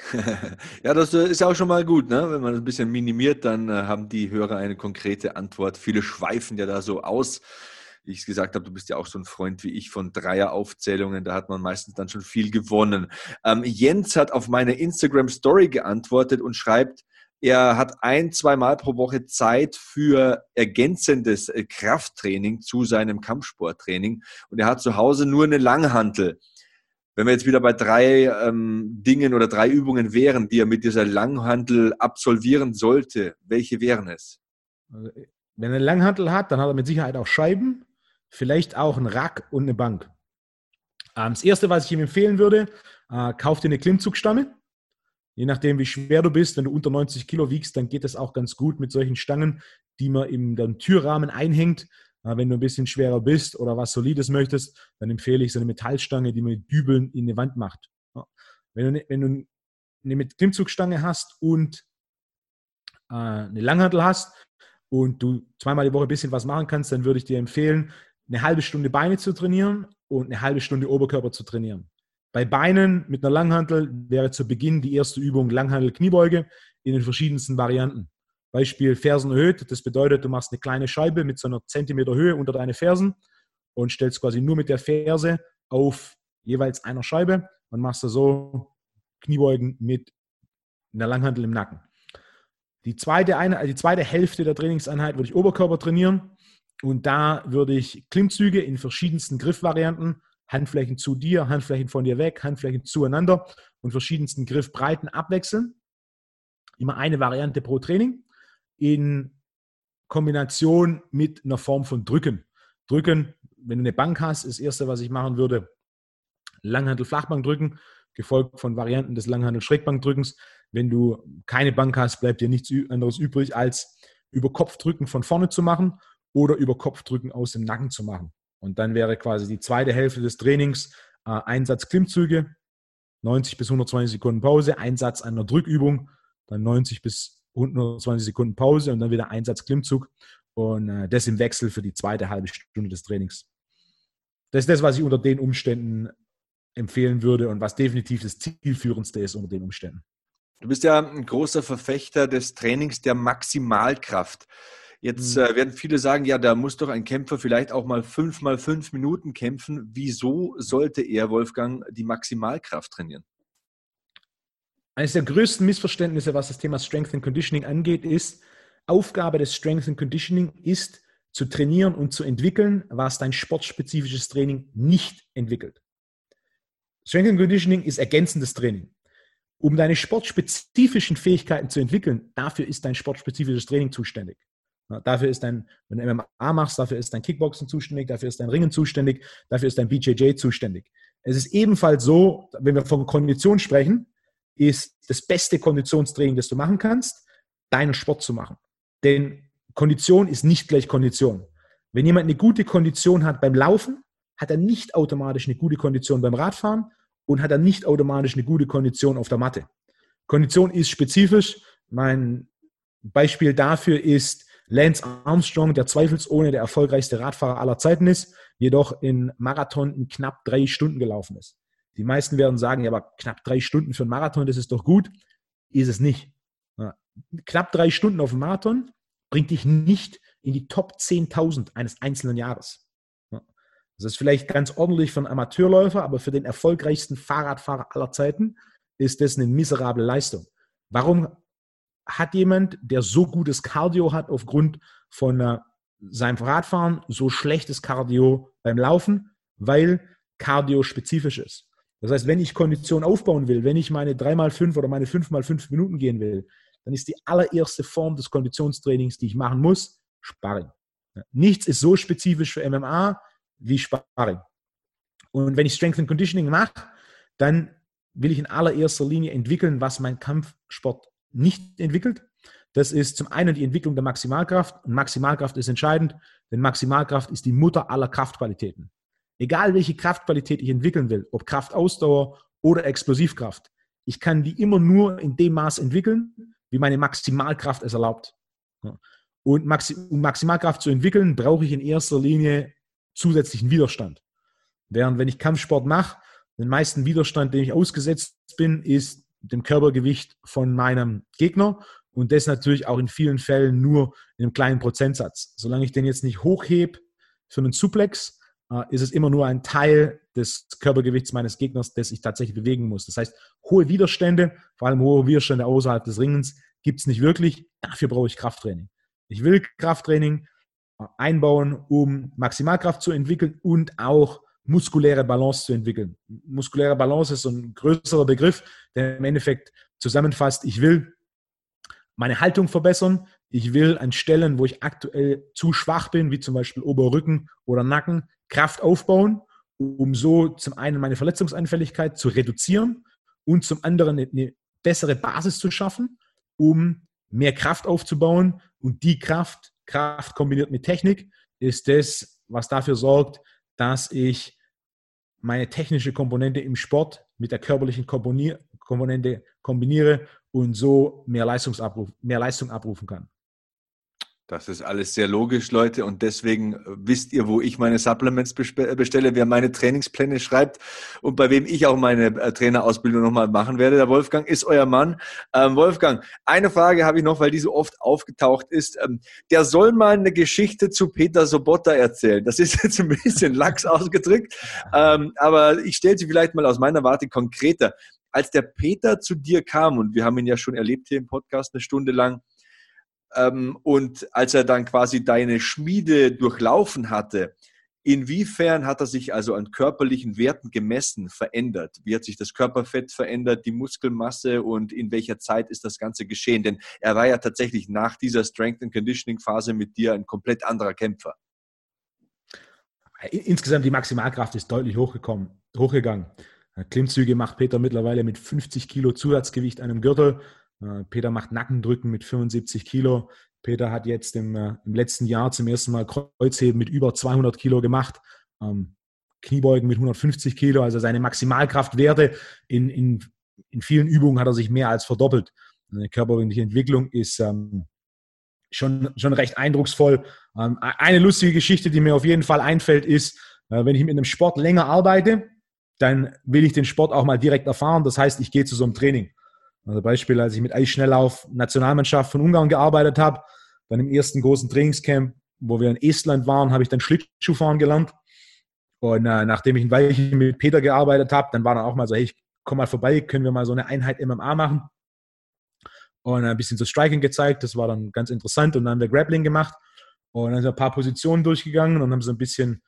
ja, das äh, ist auch schon mal gut, ne? wenn man das ein bisschen minimiert, dann äh, haben die Hörer eine konkrete Antwort. Viele schweifen ja da so aus. Wie ich gesagt habe, du bist ja auch so ein Freund wie ich von Dreieraufzählungen, da hat man meistens dann schon viel gewonnen. Ähm, Jens hat auf meine Instagram-Story geantwortet und schreibt, er hat ein, zwei Mal pro Woche Zeit für ergänzendes äh, Krafttraining zu seinem Kampfsporttraining und er hat zu Hause nur eine Langhantel. Wenn wir jetzt wieder bei drei ähm, Dingen oder drei Übungen wären, die er mit dieser Langhantel absolvieren sollte, welche wären es?
Also, wenn er eine Langhantel hat, dann hat er mit Sicherheit auch Scheiben, vielleicht auch ein Rack und eine Bank. Ähm, das erste, was ich ihm empfehlen würde, äh, kauf dir eine Klimmzugstange. Je nachdem, wie schwer du bist, wenn du unter 90 Kilo wiegst, dann geht das auch ganz gut mit solchen Stangen, die man im Türrahmen einhängt. Wenn du ein bisschen schwerer bist oder was Solides möchtest, dann empfehle ich so eine Metallstange, die man mit Dübeln in die Wand macht. Wenn du, ne, wenn du eine Klimmzugstange hast und äh, eine Langhantel hast und du zweimal die Woche ein bisschen was machen kannst, dann würde ich dir empfehlen, eine halbe Stunde Beine zu trainieren und eine halbe Stunde Oberkörper zu trainieren. Bei Beinen mit einer Langhantel wäre zu Beginn die erste Übung Langhantel-Kniebeuge in den verschiedensten Varianten. Beispiel Fersen erhöht. Das bedeutet, du machst eine kleine Scheibe mit so einer Zentimeter Höhe unter deine Fersen und stellst quasi nur mit der Ferse auf jeweils einer Scheibe und machst du so Kniebeugen mit einer Langhantel im Nacken. Die zweite, eine, die zweite Hälfte der Trainingseinheit würde ich Oberkörper trainieren und da würde ich Klimmzüge in verschiedensten Griffvarianten, Handflächen zu dir, Handflächen von dir weg, Handflächen zueinander und verschiedensten Griffbreiten abwechseln. Immer eine Variante pro Training in Kombination mit einer Form von Drücken. Drücken, wenn du eine Bank hast, ist das erste, was ich machen würde, Langhandel Flachbank drücken, gefolgt von Varianten des Langhandel Schrägbankdrückens. Wenn du keine Bank hast, bleibt dir nichts anderes übrig, als über Kopfdrücken von vorne zu machen oder über Kopfdrücken aus dem Nacken zu machen. Und dann wäre quasi die zweite Hälfte des Trainings äh, Einsatz Klimmzüge, 90 bis 120 Sekunden Pause, Einsatz einer Drückübung, dann 90 bis 120 Sekunden Pause und dann wieder Einsatz Klimmzug und äh, das im Wechsel für die zweite halbe Stunde des Trainings. Das ist das, was ich unter den Umständen empfehlen würde und was definitiv das zielführendste ist unter den Umständen.
Du bist ja ein großer Verfechter des Trainings der Maximalkraft. Jetzt mhm. äh, werden viele sagen, ja, da muss doch ein Kämpfer vielleicht auch mal fünf mal fünf Minuten kämpfen. Wieso sollte er, Wolfgang, die Maximalkraft trainieren?
Eines der größten Missverständnisse, was das Thema Strength and Conditioning angeht, ist, Aufgabe des Strength and Conditioning ist, zu trainieren und zu entwickeln, was dein sportspezifisches Training nicht entwickelt. Strength and Conditioning ist ergänzendes Training. Um deine sportspezifischen Fähigkeiten zu entwickeln, dafür ist dein sportspezifisches Training zuständig. Dafür ist dein, wenn du MMA machst, dafür ist dein Kickboxen zuständig, dafür ist dein Ringen zuständig, dafür ist dein BJJ zuständig. Es ist ebenfalls so, wenn wir von Kondition sprechen, ist das beste Konditionstraining, das du machen kannst, deinen Sport zu machen. Denn Kondition ist nicht gleich Kondition. Wenn jemand eine gute Kondition hat beim Laufen, hat er nicht automatisch eine gute Kondition beim Radfahren und hat er nicht automatisch eine gute Kondition auf der Matte. Kondition ist spezifisch. Mein Beispiel dafür ist Lance Armstrong, der zweifelsohne der erfolgreichste Radfahrer aller Zeiten ist, jedoch in Marathon in knapp drei Stunden gelaufen ist. Die meisten werden sagen, ja, aber knapp drei Stunden für einen Marathon, das ist doch gut. Ist es nicht. Ja, knapp drei Stunden auf dem Marathon bringt dich nicht in die Top 10.000 eines einzelnen Jahres. Ja, das ist vielleicht ganz ordentlich für einen Amateurläufer, aber für den erfolgreichsten Fahrradfahrer aller Zeiten ist das eine miserable Leistung. Warum hat jemand, der so gutes Cardio hat aufgrund von äh, seinem Radfahren, so schlechtes Cardio beim Laufen? Weil Cardio spezifisch ist. Das heißt, wenn ich Kondition aufbauen will, wenn ich meine 3x5 oder meine 5x5 Minuten gehen will, dann ist die allererste Form des Konditionstrainings, die ich machen muss, Sparring. Nichts ist so spezifisch für MMA wie Sparring. Und wenn ich Strength and Conditioning mache, dann will ich in allererster Linie entwickeln, was mein Kampfsport nicht entwickelt. Das ist zum einen die Entwicklung der Maximalkraft. Und Maximalkraft ist entscheidend, denn Maximalkraft ist die Mutter aller Kraftqualitäten. Egal welche Kraftqualität ich entwickeln will, ob Kraftausdauer oder Explosivkraft, ich kann die immer nur in dem Maß entwickeln, wie meine Maximalkraft es erlaubt. Und um Maximalkraft zu entwickeln, brauche ich in erster Linie zusätzlichen Widerstand. Während wenn ich Kampfsport mache, den meisten Widerstand, den ich ausgesetzt bin, ist dem Körpergewicht von meinem Gegner und das natürlich auch in vielen Fällen nur in einem kleinen Prozentsatz. Solange ich den jetzt nicht hochhebe für einen Suplex, ist es immer nur ein Teil des Körpergewichts meines Gegners, das ich tatsächlich bewegen muss. Das heißt, hohe Widerstände, vor allem hohe Widerstände außerhalb des Ringens, gibt es nicht wirklich. Dafür brauche ich Krafttraining. Ich will Krafttraining äh, einbauen, um Maximalkraft zu entwickeln und auch muskuläre Balance zu entwickeln. Muskuläre Balance ist so ein größerer Begriff, der im Endeffekt zusammenfasst, ich will meine Haltung verbessern, ich will an Stellen, wo ich aktuell zu schwach bin, wie zum Beispiel Oberrücken oder Nacken, Kraft aufbauen, um so zum einen meine Verletzungsanfälligkeit zu reduzieren und zum anderen eine bessere Basis zu schaffen, um mehr Kraft aufzubauen. Und die Kraft, Kraft kombiniert mit Technik, ist das, was dafür sorgt, dass ich meine technische Komponente im Sport mit der körperlichen Komponente kombiniere und so mehr, Leistungsabruf, mehr Leistung abrufen kann.
Das ist alles sehr logisch, Leute. Und deswegen äh, wisst ihr, wo ich meine Supplements äh, bestelle, wer meine Trainingspläne schreibt und bei wem ich auch meine äh, Trainerausbildung nochmal machen werde. Der Wolfgang ist euer Mann. Ähm, Wolfgang, eine Frage habe ich noch, weil die so oft aufgetaucht ist. Ähm, der soll mal eine Geschichte zu Peter Sobotta erzählen. Das ist jetzt ein bisschen lax ausgedrückt, ähm, aber ich stelle sie vielleicht mal aus meiner Warte konkreter. Als der Peter zu dir kam, und wir haben ihn ja schon erlebt hier im Podcast eine Stunde lang, und als er dann quasi deine Schmiede durchlaufen hatte, inwiefern hat er sich also an körperlichen Werten gemessen verändert? Wie hat sich das Körperfett verändert, die Muskelmasse und in welcher Zeit ist das Ganze geschehen? Denn er war ja tatsächlich nach dieser Strength and Conditioning Phase mit dir ein komplett anderer Kämpfer.
Insgesamt die Maximalkraft ist deutlich hochgekommen, hochgegangen. Klimmzüge macht Peter mittlerweile mit 50 Kilo Zusatzgewicht einem Gürtel. Äh, Peter macht Nackendrücken mit 75 Kilo. Peter hat jetzt im, äh, im, letzten Jahr zum ersten Mal Kreuzheben mit über 200 Kilo gemacht. Ähm, Kniebeugen mit 150 Kilo, also seine Maximalkraftwerte in, in, in vielen Übungen hat er sich mehr als verdoppelt. Seine körperliche Entwicklung ist ähm, schon, schon recht eindrucksvoll. Ähm, eine lustige Geschichte, die mir auf jeden Fall einfällt, ist, äh, wenn ich mit einem Sport länger arbeite, dann will ich den Sport auch mal direkt erfahren. Das heißt, ich gehe zu so einem Training. Also Beispiel, als ich mit Eisschnelllauf Nationalmannschaft von Ungarn gearbeitet habe, dann im ersten großen Trainingscamp, wo wir in Estland waren, habe ich dann Schlittschuhfahren gelernt. Und äh, nachdem ich ein Weilchen mit Peter gearbeitet habe, dann war dann auch mal so, hey, ich komm mal vorbei, können wir mal so eine Einheit MMA machen? Und ein bisschen so Striking gezeigt, das war dann ganz interessant. Und dann haben wir Grappling gemacht und dann sind ein paar Positionen durchgegangen und haben so ein bisschen,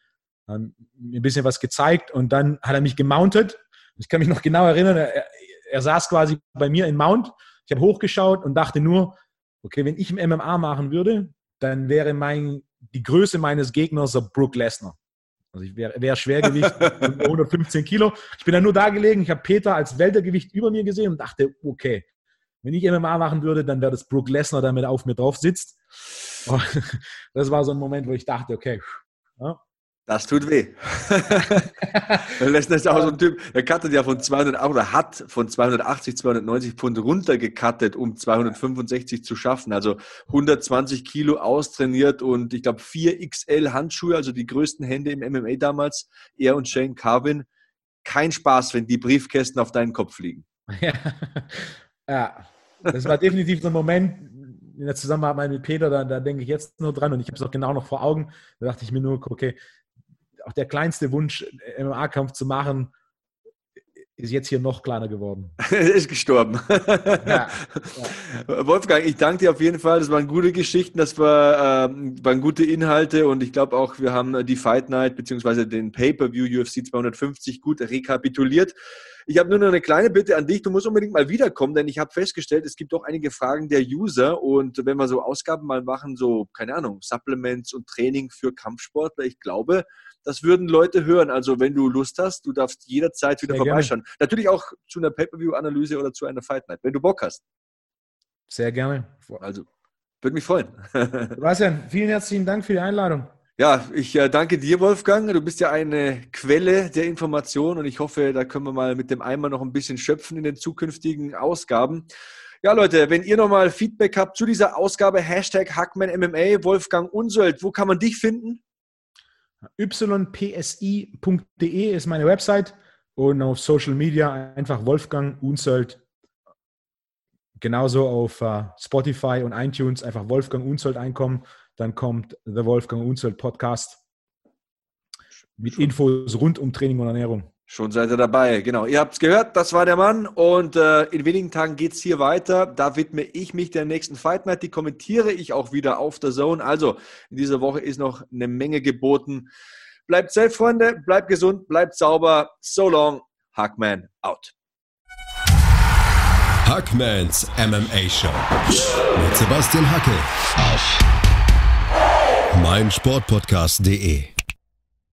ähm, ein bisschen was gezeigt. Und dann hat er mich gemountet. Ich kann mich noch genau erinnern, er, er saß quasi bei mir in Mount. Ich habe hochgeschaut und dachte nur, okay, wenn ich im MMA machen würde, dann wäre mein, die Größe meines Gegners der Brook Lesnar. Also ich wäre wär Schwergewicht 115 Kilo. Ich bin dann nur da gelegen. Ich habe Peter als Weltergewicht über mir gesehen und dachte, okay, wenn ich MMA machen würde, dann wäre das Brook Lesnar, der mit auf mir drauf sitzt. Und das war so ein Moment, wo ich dachte, okay,
ja, das tut weh. Lesnar ist auch so ein Typ, der cuttet ja von 200 oder hat von 280, 290 Pfund runtergekattet, um 265 zu schaffen. Also 120 Kilo austrainiert und ich glaube 4 XL Handschuhe, also die größten Hände im MMA damals. Er und Shane Carvin. Kein Spaß, wenn die Briefkästen auf deinen Kopf fliegen.
Ja, ja. das war definitiv so ein Moment, in der Zusammenarbeit mit Peter, da, da denke ich jetzt nur dran und ich habe es auch genau noch vor Augen. Da dachte ich mir nur, okay, auch der kleinste Wunsch, MMA-Kampf zu machen, ist jetzt hier noch kleiner geworden.
ist gestorben. Ja, ja. Wolfgang, ich danke dir auf jeden Fall. Das waren gute Geschichten, das war, ähm, waren gute Inhalte und ich glaube auch, wir haben die Fight Night bzw. den Pay-Per-View UFC 250 gut rekapituliert. Ich habe nur noch eine kleine Bitte an dich. Du musst unbedingt mal wiederkommen, denn ich habe festgestellt, es gibt auch einige Fragen der User. Und wenn wir so Ausgaben mal machen, so, keine Ahnung, Supplements und Training für Kampfsportler, ich glaube, das würden Leute hören. Also wenn du Lust hast, du darfst jederzeit wieder Sehr vorbeischauen. Gerne. Natürlich auch zu einer Pay-Per-View-Analyse oder zu einer Fight Night, wenn du Bock hast.
Sehr gerne.
Also, würde mich freuen.
Sebastian, vielen herzlichen Dank für die Einladung.
Ja, ich äh, danke dir, Wolfgang. Du bist ja eine Quelle der Information und ich hoffe, da können wir mal mit dem Eimer noch ein bisschen schöpfen in den zukünftigen Ausgaben. Ja, Leute, wenn ihr nochmal Feedback habt zu dieser Ausgabe, Hashtag HackmanMMA, Wolfgang Unsöld, wo kann man dich finden?
ypsi.de ist meine Website und auf Social Media einfach Wolfgang Unsold. Genauso auf uh, Spotify und iTunes einfach Wolfgang Unsold einkommen. Dann kommt The Wolfgang Unsold Podcast mit Infos rund um Training und Ernährung.
Schon seid ihr dabei, genau. Ihr habt es gehört, das war der Mann und äh, in wenigen Tagen geht es hier weiter. Da widme ich mich der nächsten Fight Night. Die kommentiere ich auch wieder auf der Zone. Also in dieser Woche ist noch eine Menge geboten. Bleibt safe, Freunde, bleibt gesund, bleibt sauber. So long, Hackman out.
Hackmans MMA Show mit Sebastian Hacke auf meinsportpodcast.de